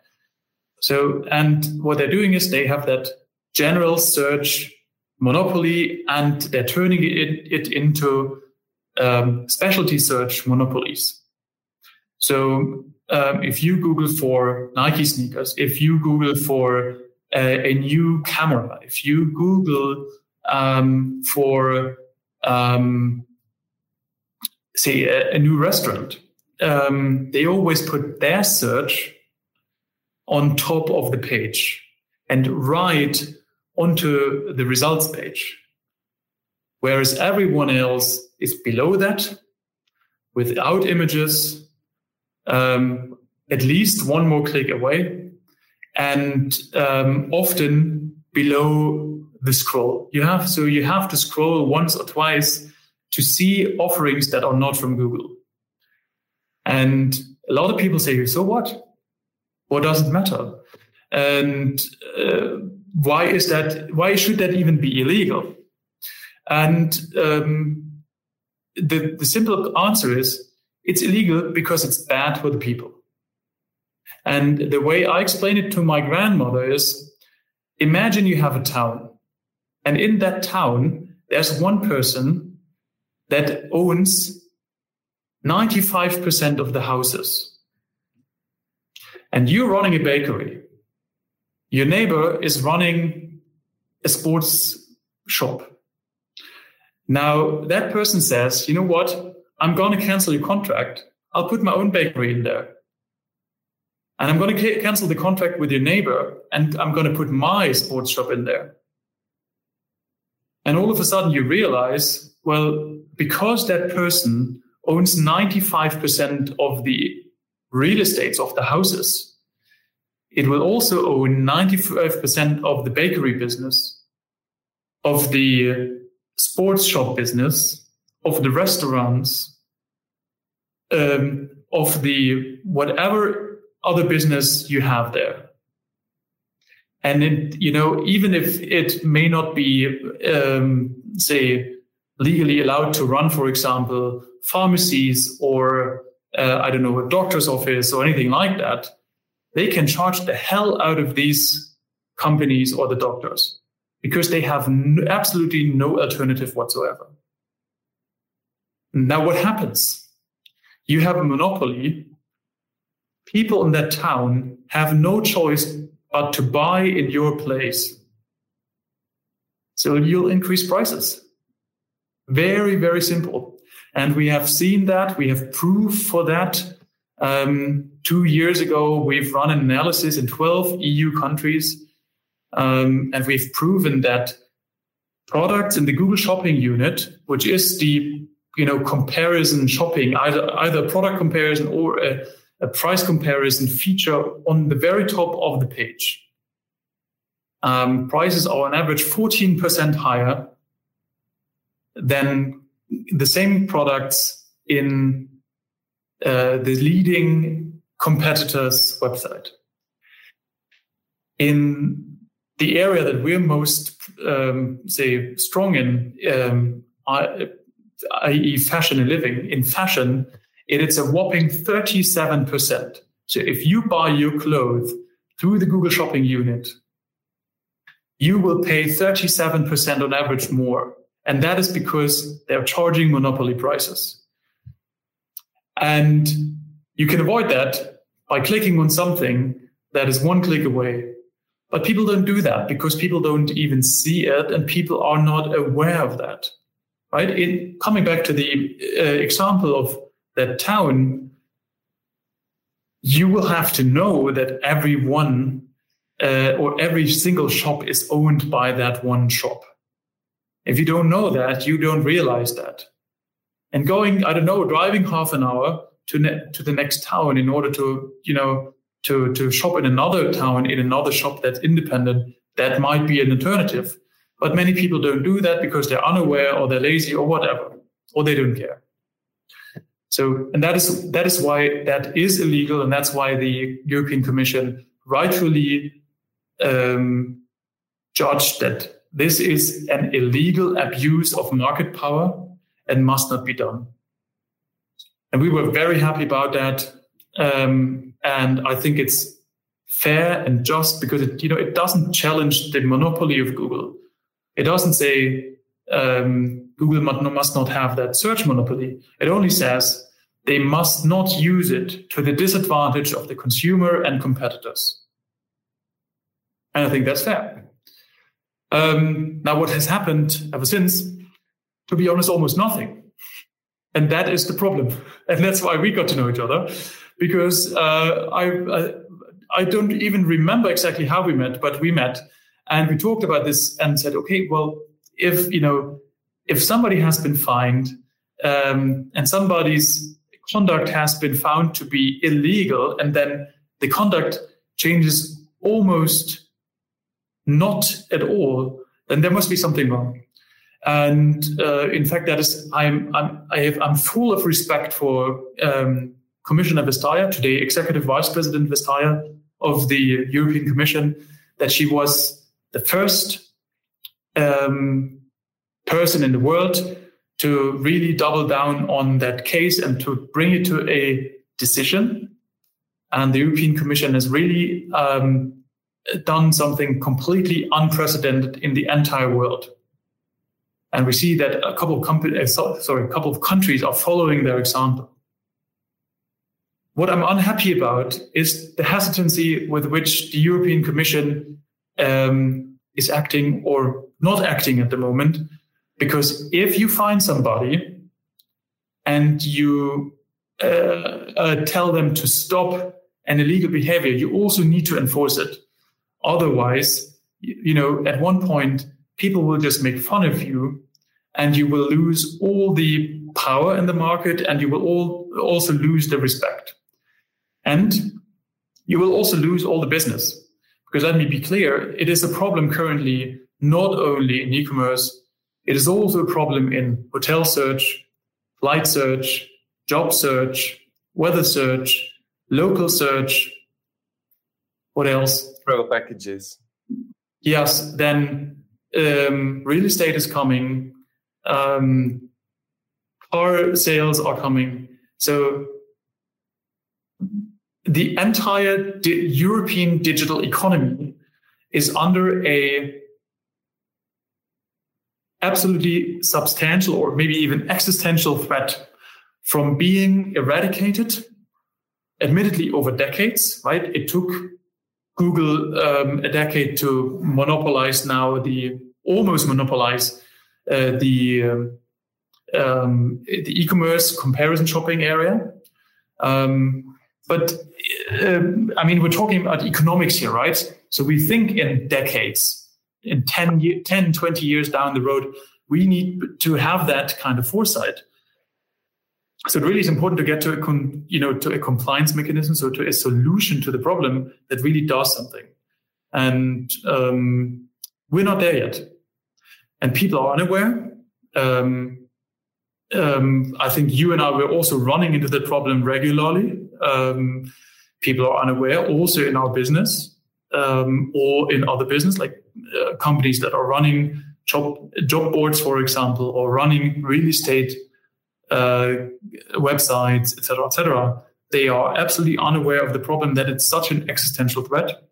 So, and what they're doing is they have that general search monopoly and they're turning it, it into um, specialty search monopolies. So, um, if you Google for Nike sneakers, if you Google for a, a new camera, if you Google um, for, um, say, a, a, new restaurant, um, they always put their search on top of the page and right onto the results page. Whereas everyone else is below that without images, um, at least one more click away and um, often below the scroll. You have so you have to scroll once or twice to see offerings that are not from Google. And a lot of people say, "So what? What does it matter?" And uh, why is that? Why should that even be illegal? And um, the the simple answer is it's illegal because it's bad for the people. And the way I explain it to my grandmother is imagine you have a town, and in that town, there's one person that owns 95% of the houses. And you're running a bakery. Your neighbor is running a sports shop. Now, that person says, you know what? I'm going to cancel your contract. I'll put my own bakery in there and I'm going to cancel the contract with your neighbor and I'm going to put my sports shop in there. And all of a sudden you realize, well, because that person owns 95% of the real estates of the houses, it will also own 95% of the bakery business, of the sports shop business, of the restaurants, um, of the whatever other business you have there. And it, you know, even if it may not be, um, say, legally allowed to run, for example, pharmacies or uh, I don't know, a doctor's office or anything like that, they can charge the hell out of these companies or the doctors because they have absolutely no alternative whatsoever. Now, what happens? You have a monopoly people in that town have no choice but to buy in your place. So you'll increase prices. Very, very simple. And we have seen that. We have proof for that. Um, two years ago, we've run an analysis in 12 EU countries. Um, and we've proven that products in the Google Shopping Unit, which is the you know comparison shopping, either either product comparison or a a price comparison feature on the very top of the page. Um, prices are on average 14% higher than the same products in uh, the leading competitor's website. In the area that we're most, um, say, strong in, um, i.e., fashion and living, in fashion, it is a whopping 37%. So if you buy your clothes through the Google Shopping unit, you will pay 37% on average more. And that is because they're charging monopoly prices. And you can avoid that by clicking on something that is one click away. But people don't do that because people don't even see it and people are not aware of that. Right? In coming back to the uh, example of that town, you will have to know that every one uh, or every single shop is owned by that one shop. If you don't know that, you don't realize that. And going, I don't know, driving half an hour to ne- to the next town in order to, you know, to to shop in another town in another shop that's independent, that might be an alternative. But many people don't do that because they're unaware or they're lazy or whatever, or they don't care. So, and that is that is why that is illegal, and that's why the European Commission rightfully um, judged that this is an illegal abuse of market power and must not be done. And we were very happy about that, um, and I think it's fair and just because it you know it doesn't challenge the monopoly of Google. It doesn't say um, Google must not have that search monopoly. It only says they must not use it to the disadvantage of the consumer and competitors. And I think that's fair. Um, now, what has happened ever since, to be honest, almost nothing. And that is the problem. And that's why we got to know each other, because uh, I, I, I don't even remember exactly how we met, but we met and we talked about this and said, okay, well, if you know, if somebody has been fined um, and somebody's conduct has been found to be illegal, and then the conduct changes almost not at all, then there must be something wrong. And uh, in fact, that is I'm I'm I have, I'm full of respect for um, Commissioner Vestager, today Executive Vice President Vestager of the European Commission, that she was the first um, person in the world to really double down on that case and to bring it to a decision. And the European Commission has really um, done something completely unprecedented in the entire world. And we see that a couple of companies, uh, sorry, a couple of countries are following their example. What I'm unhappy about is the hesitancy with which the European Commission um, is acting or not acting at the moment. Because if you find somebody and you uh, uh, tell them to stop an illegal behavior, you also need to enforce it. Otherwise, you, know, at one point, people will just make fun of you and you will lose all the power in the market and you will all also lose the respect. And you will also lose all the business. Because let me be clear, it is a problem currently not only in e-commerce, it is also a problem in hotel search, flight search, job search, weather search, local search. What else? Travel packages. Yes, then um, real estate is coming. Um, car sales are coming. So the entire di- European digital economy is under a absolutely substantial or maybe even existential threat from being eradicated admittedly over decades right? It took google um, a decade to monopolize now the almost monopolize uh, the um, um, the e-commerce comparison shopping area. Um, but um, I mean, we're talking about economics here, right? So we think in decades, in 10, 10, 20 years down the road, we need to have that kind of foresight. So it really is important to get to a, con, you know, to a compliance mechanism, so to a solution to the problem that really does something. And um, we're not there yet. And people are unaware. Um, um, I think you and I were also running into the problem regularly um, people are unaware also in our business um, or in other business like uh, companies that are running job job boards for example or running real estate uh, websites etc etc they are absolutely unaware of the problem that it's such an existential threat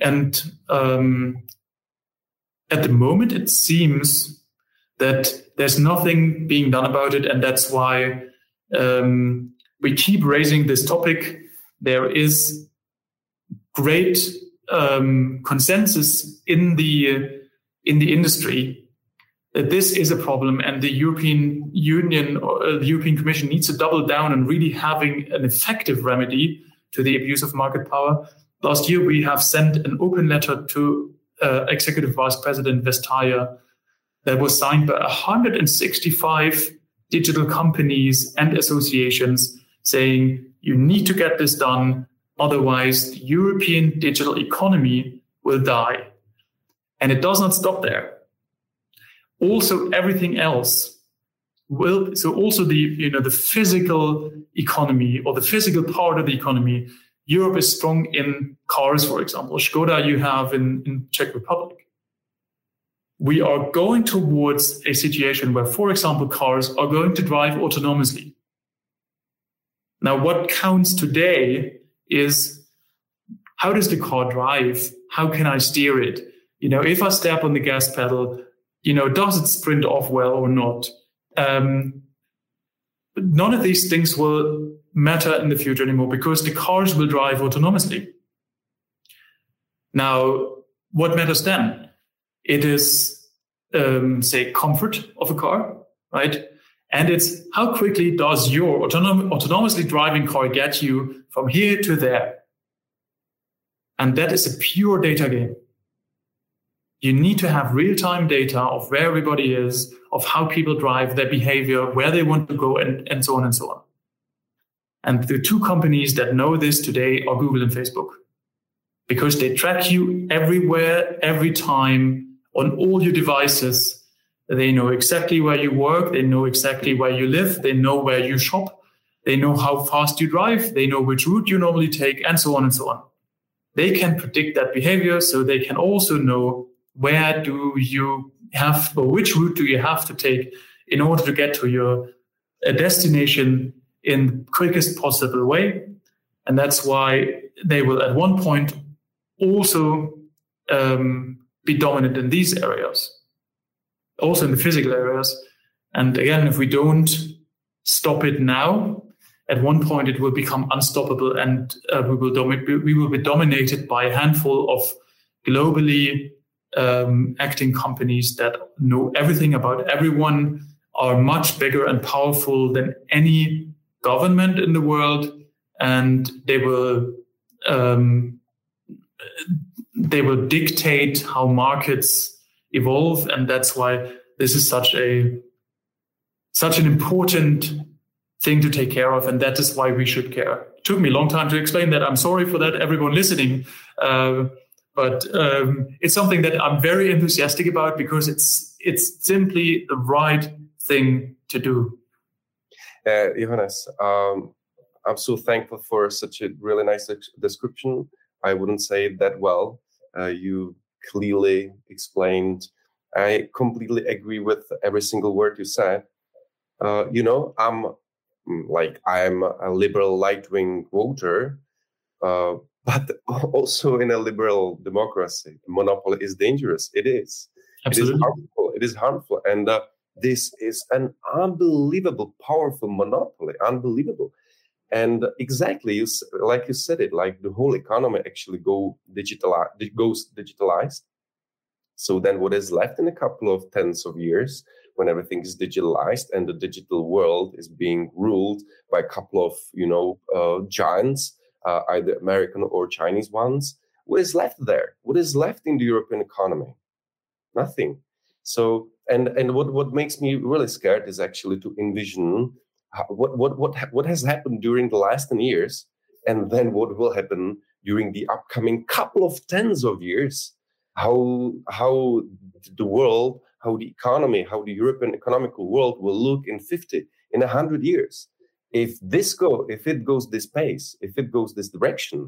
and um, at the moment it seems that there's nothing being done about it and that's why um, we keep raising this topic. There is great um, consensus in the in the industry that this is a problem, and the European Union or uh, the European Commission needs to double down on really having an effective remedy to the abuse of market power. Last year, we have sent an open letter to uh, Executive Vice President Vestager that was signed by 165 digital companies and associations saying you need to get this done, otherwise, the European digital economy will die. And it does not stop there. Also, everything else will so also the you know the physical economy or the physical part of the economy europe is strong in cars for example skoda you have in, in czech republic we are going towards a situation where for example cars are going to drive autonomously now what counts today is how does the car drive how can i steer it you know if i step on the gas pedal you know does it sprint off well or not um, none of these things will matter in the future anymore because the cars will drive autonomously. Now, what matters then? It is, um, say, comfort of a car, right? And it's how quickly does your autonom- autonomously driving car get you from here to there? And that is a pure data game you need to have real time data of where everybody is, of how people drive, their behavior, where they want to go, and, and so on and so on. And the two companies that know this today are Google and Facebook because they track you everywhere, every time on all your devices. They know exactly where you work. They know exactly where you live. They know where you shop. They know how fast you drive. They know which route you normally take and so on and so on. They can predict that behavior. So they can also know where do you have or which route do you have to take in order to get to your uh, destination in quickest possible way and that's why they will at one point also um, be dominant in these areas also in the physical areas. And again if we don't stop it now at one point it will become unstoppable and uh, we will domi- we will be dominated by a handful of globally um, acting companies that know everything about everyone, are much bigger and powerful than any government in the world, and they will um, they will dictate how markets evolve, and that's why this is such a such an important thing to take care of, and that is why we should care. It took me a long time to explain that. I'm sorry for that, everyone listening. Uh, but um, it's something that I'm very enthusiastic about because it's it's simply the right thing to do. Uh, Johannes, um, I'm so thankful for such a really nice description. I wouldn't say it that well. Uh, you clearly explained. I completely agree with every single word you said. Uh, you know, I'm mm, like I'm a liberal right wing voter, uh, but also in a liberal democracy, monopoly is dangerous. It is. Absolutely. It is harmful. It is harmful. And uh, this is an unbelievable, powerful monopoly. Unbelievable. And exactly, like you said it, like the whole economy actually go digital, goes digitalized. So then what is left in a couple of tens of years when everything is digitalized and the digital world is being ruled by a couple of, you know, uh, giants uh, either American or Chinese ones. What is left there? What is left in the European economy? Nothing. So, and and what what makes me really scared is actually to envision what what what what has happened during the last ten years, and then what will happen during the upcoming couple of tens of years. How how the world, how the economy, how the European economical world will look in fifty, in hundred years if this go if it goes this pace if it goes this direction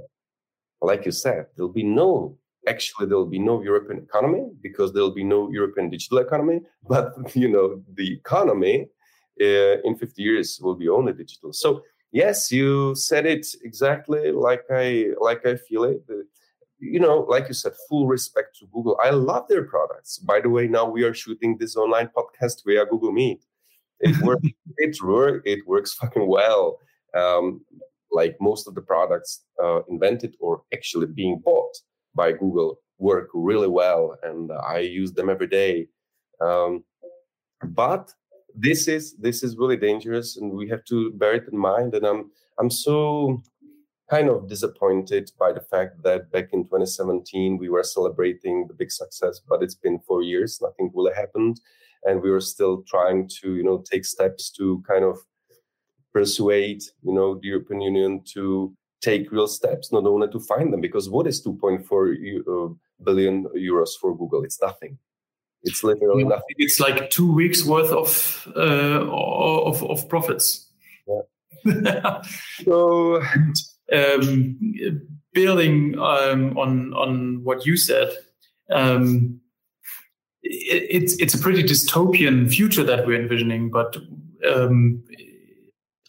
like you said there'll be no actually there'll be no european economy because there'll be no european digital economy but you know the economy uh, in 50 years will be only digital so yes you said it exactly like i like i feel it you know like you said full respect to google i love their products by the way now we are shooting this online podcast via google meet it works. it work. It works fucking well. Um, like most of the products uh, invented or actually being bought by Google work really well, and I use them every day. Um, but this is this is really dangerous, and we have to bear it in mind. And I'm I'm so kind of disappointed by the fact that back in 2017 we were celebrating the big success, but it's been four years, nothing really happened. and we are still trying to you know take steps to kind of persuade you know the European Union to take real steps, not only to find them, because what is 2.4 uh, billion euros for Google? It's nothing. It's literally nothing. It's like two weeks worth of uh, of, of profits. Yeah. so, um, building um, on on what you said, um, it, it's it's a pretty dystopian future that we're envisioning, but um,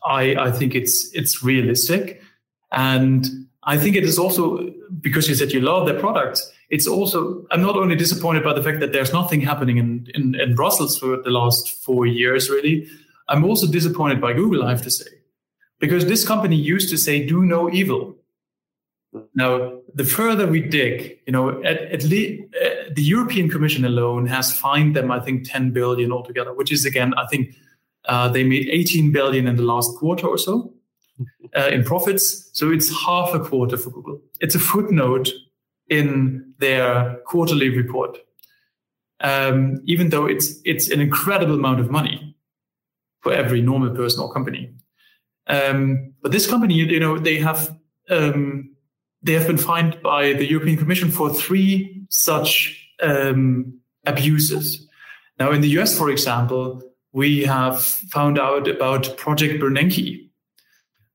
I I think it's it's realistic, and I think it is also because you said you love their products it's also I'm not only disappointed by the fact that there's nothing happening in, in, in Brussels for the last four years, really. I'm also disappointed by Google, I have to say, because this company used to say "do no evil." Now, the further we dig, you know, at, at least uh, the European Commission alone has fined them, I think, 10 billion altogether, which is again, I think, uh, they made 18 billion in the last quarter or so uh, in profits. So it's half a quarter for Google. It's a footnote in their quarterly report, um, even though it's it's an incredible amount of money for every normal person or company. Um, but this company, you know, they have um, they have been fined by the European Commission for three such um, abuses. Now, in the US, for example, we have found out about Project Bernanke,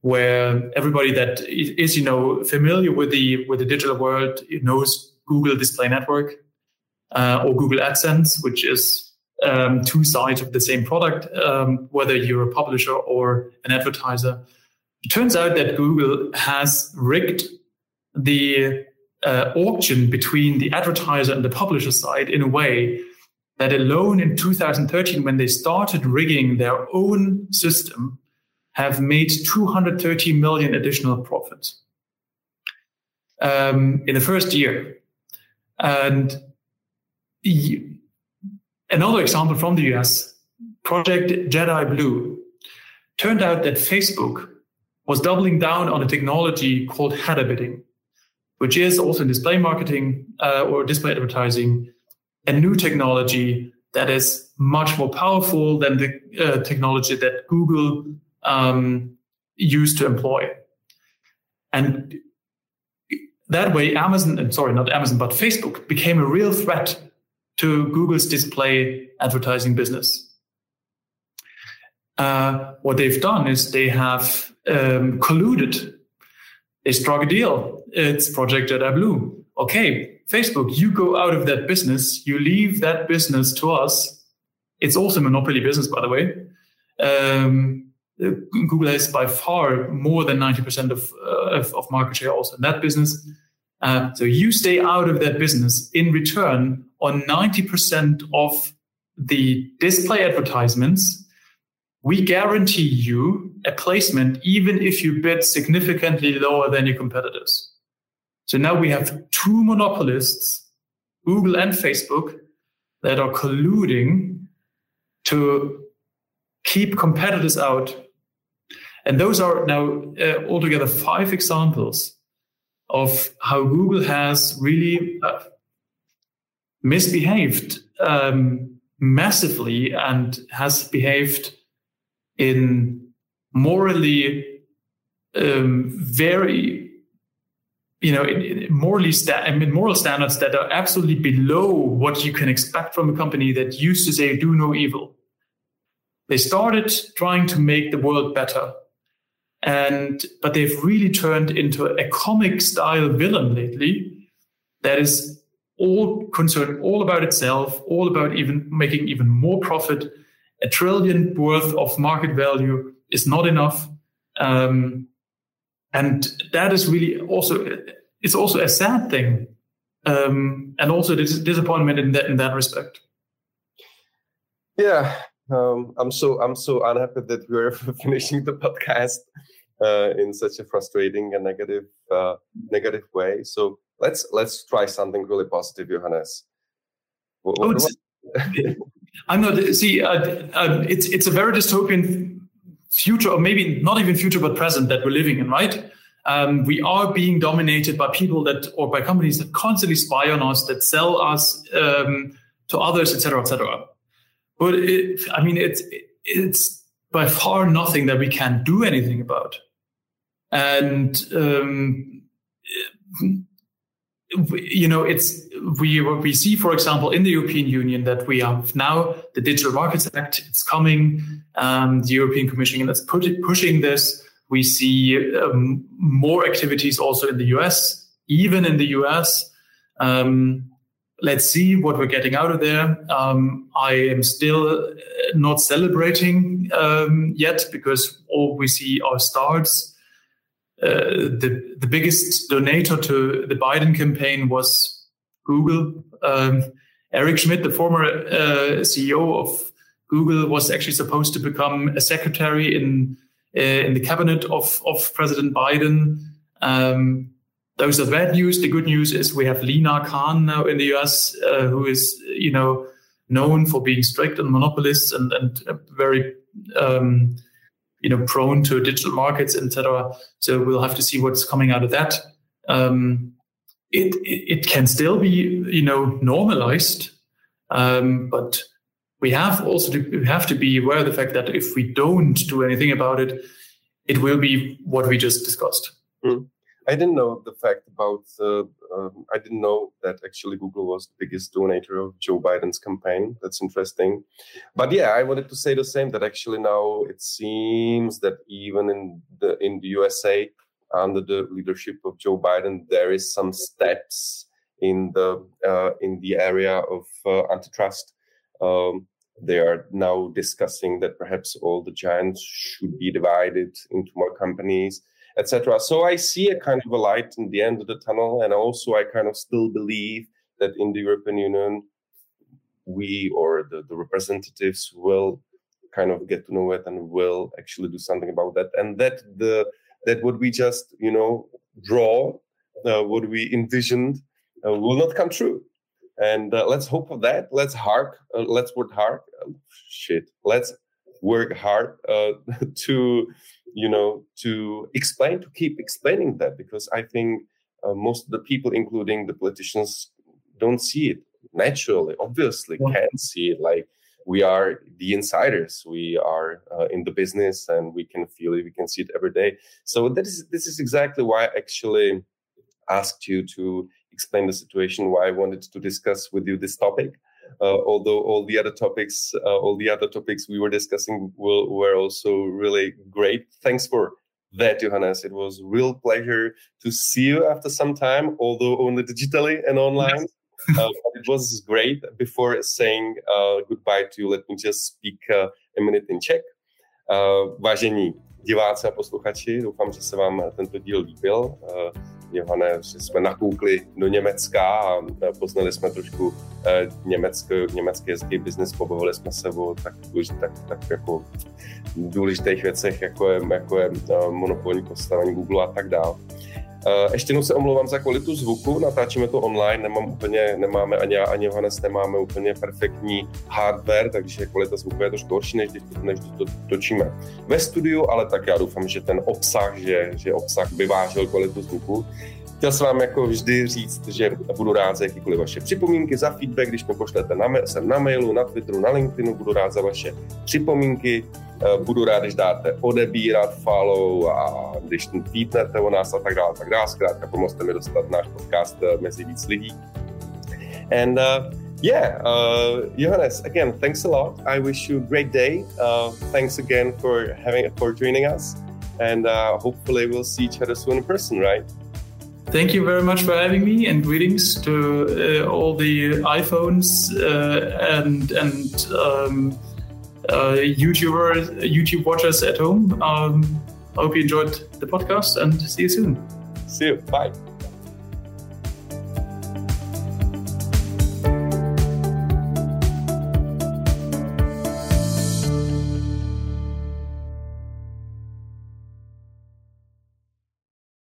where everybody that is you know familiar with the with the digital world knows Google Display Network uh, or Google AdSense, which is um, two sides of the same product, um, whether you're a publisher or an advertiser. It turns out that Google has rigged the uh, auction between the advertiser and the publisher side in a way that alone in 2013, when they started rigging their own system, have made 230 million additional profits um, in the first year. And another example from the US, Project Jedi Blue, turned out that Facebook was doubling down on a technology called header bidding, which is also in display marketing uh, or display advertising, a new technology that is much more powerful than the uh, technology that Google um, used to employ. And that way, Amazon, and sorry, not Amazon, but Facebook became a real threat to Google's display advertising business. Uh, what they've done is they have um, colluded. They struck a deal. It's Project Jedi Blue. Okay, Facebook, you go out of that business. You leave that business to us. It's also a monopoly business, by the way. Um, Google has by far more than 90% of, uh, of, of, market share also in that business. Uh, so you stay out of that business. In return, on 90% of the display advertisements, we guarantee you a placement even if you bid significantly lower than your competitors. So now we have two monopolists, Google and Facebook, that are colluding to keep competitors out and those are now uh, altogether five examples of how Google has really uh, misbehaved um, massively and has behaved in morally um, very, you know, in, in morally sta- I mean, moral standards that are absolutely below what you can expect from a company that used to say "do no evil." They started trying to make the world better and but they've really turned into a comic style villain lately that is all concerned all about itself all about even making even more profit. A trillion worth of market value is not enough. Um, and that is really also it's also a sad thing um, and also dis- disappointment in that in that respect. Yeah um, I'm so I'm so unhappy that we're finishing the podcast uh, in such a frustrating and negative uh, negative way. So let's let's try something really positive, Johannes. What, what, what? I'm not see. Uh, uh, it's it's a very dystopian future, or maybe not even future, but present that we're living in, right? Um, we are being dominated by people that, or by companies that constantly spy on us, that sell us um, to others, etc., etc. but it, I mean, it's it's by far nothing that we can do anything about, and um, you know, it's we we see, for example, in the European Union that we have now the Digital Markets Act. It's coming. Um, the European Commission is pushing this. We see um, more activities also in the US, even in the US. Um, let's see what we're getting out of there. Um, I am still not celebrating um, yet because all we see are starts. Uh, the the biggest donator to the Biden campaign was Google. Um, Eric Schmidt, the former uh, CEO of Google, was actually supposed to become a secretary in uh, in the cabinet of of President Biden. Um, those are bad news. The good news is we have Lina Khan now in the US, uh, who is you know known for being strict on monopolists and and very um, you know prone to digital markets, etc. So we'll have to see what's coming out of that. Um, it, it, it can still be you know normalized, um, but we have also to, we have to be aware of the fact that if we don't do anything about it, it will be what we just discussed. Mm. I didn't know the fact about. Uh, um, I didn't know that actually Google was the biggest donator of Joe Biden's campaign. That's interesting. But yeah, I wanted to say the same. That actually now it seems that even in the in the USA under the leadership of Joe Biden, there is some steps in the uh, in the area of uh, antitrust. Um, they are now discussing that perhaps all the giants should be divided into more companies etc. So I see a kind of a light in the end of the tunnel, and also I kind of still believe that in the European Union, we or the, the representatives will kind of get to know it and will actually do something about that, and that the that what we just you know draw, uh, what we envisioned, uh, will not come true. And uh, let's hope for that. Let's hark. Uh, let's work hard. Oh, shit. Let's work hard uh, to you know, to explain, to keep explaining that, because I think uh, most of the people, including the politicians, don't see it naturally, obviously, yeah. can't see it. Like we are the insiders, we are uh, in the business, and we can feel it, we can see it every day. So that is this is exactly why I actually asked you to explain the situation, why I wanted to discuss with you this topic. Uh, although all the other topics, uh, all the other topics we were discussing will, were also really great. Thanks for that, Johannes. It was real pleasure to see you after some time, although only digitally and online. uh, it was great. Before saying uh, goodbye to you, let me just speak uh, a minute in Czech. Uh, vážení diváci a posluchači, doufám, že se vám tento díl líbil. Johane, jsme nakoukli do Německa a poznali jsme trošku eh, německý, německý jazycký biznis, pobavili jsme se o tak, tak, tak jako důležitých věcech, jako je, jako je eh, monopolní postavení Google a tak dále. Eh, ještě jednou se omlouvám za kvalitu zvuku, natáčíme to online, nemám úplně, nemáme ani já, ani Johannes nemáme úplně perfektní hardware, takže kvalita zvuku je trošku horší, než když, než když to točíme ve studiu, ale tak já doufám, že ten obsah, že, že obsah vyvážel kvalitu zvuku. Chtěl jsem vám jako vždy říct, že budu rád za jakýkoliv vaše připomínky, za feedback, když mi pošlete na, sem na mailu, na Twitteru, na LinkedInu, budu rád za vaše připomínky, eh, budu rád, když dáte odebírat, follow a když tweetnete o nás a tak dále, tak dále. Zkrátka pomozte mi dostat náš podcast eh, mezi víc lidí. And uh, yeah, uh, Johannes, again, thanks a lot. I wish you a great day. Uh, thanks again for having for joining us, and uh, hopefully we'll see each other soon in person, right? Thank you very much for having me, and greetings to uh, all the iPhones uh, and and um, uh, YouTubers, YouTube watchers at home. Um, I hope you enjoyed the podcast, and see you soon. See you. Bye.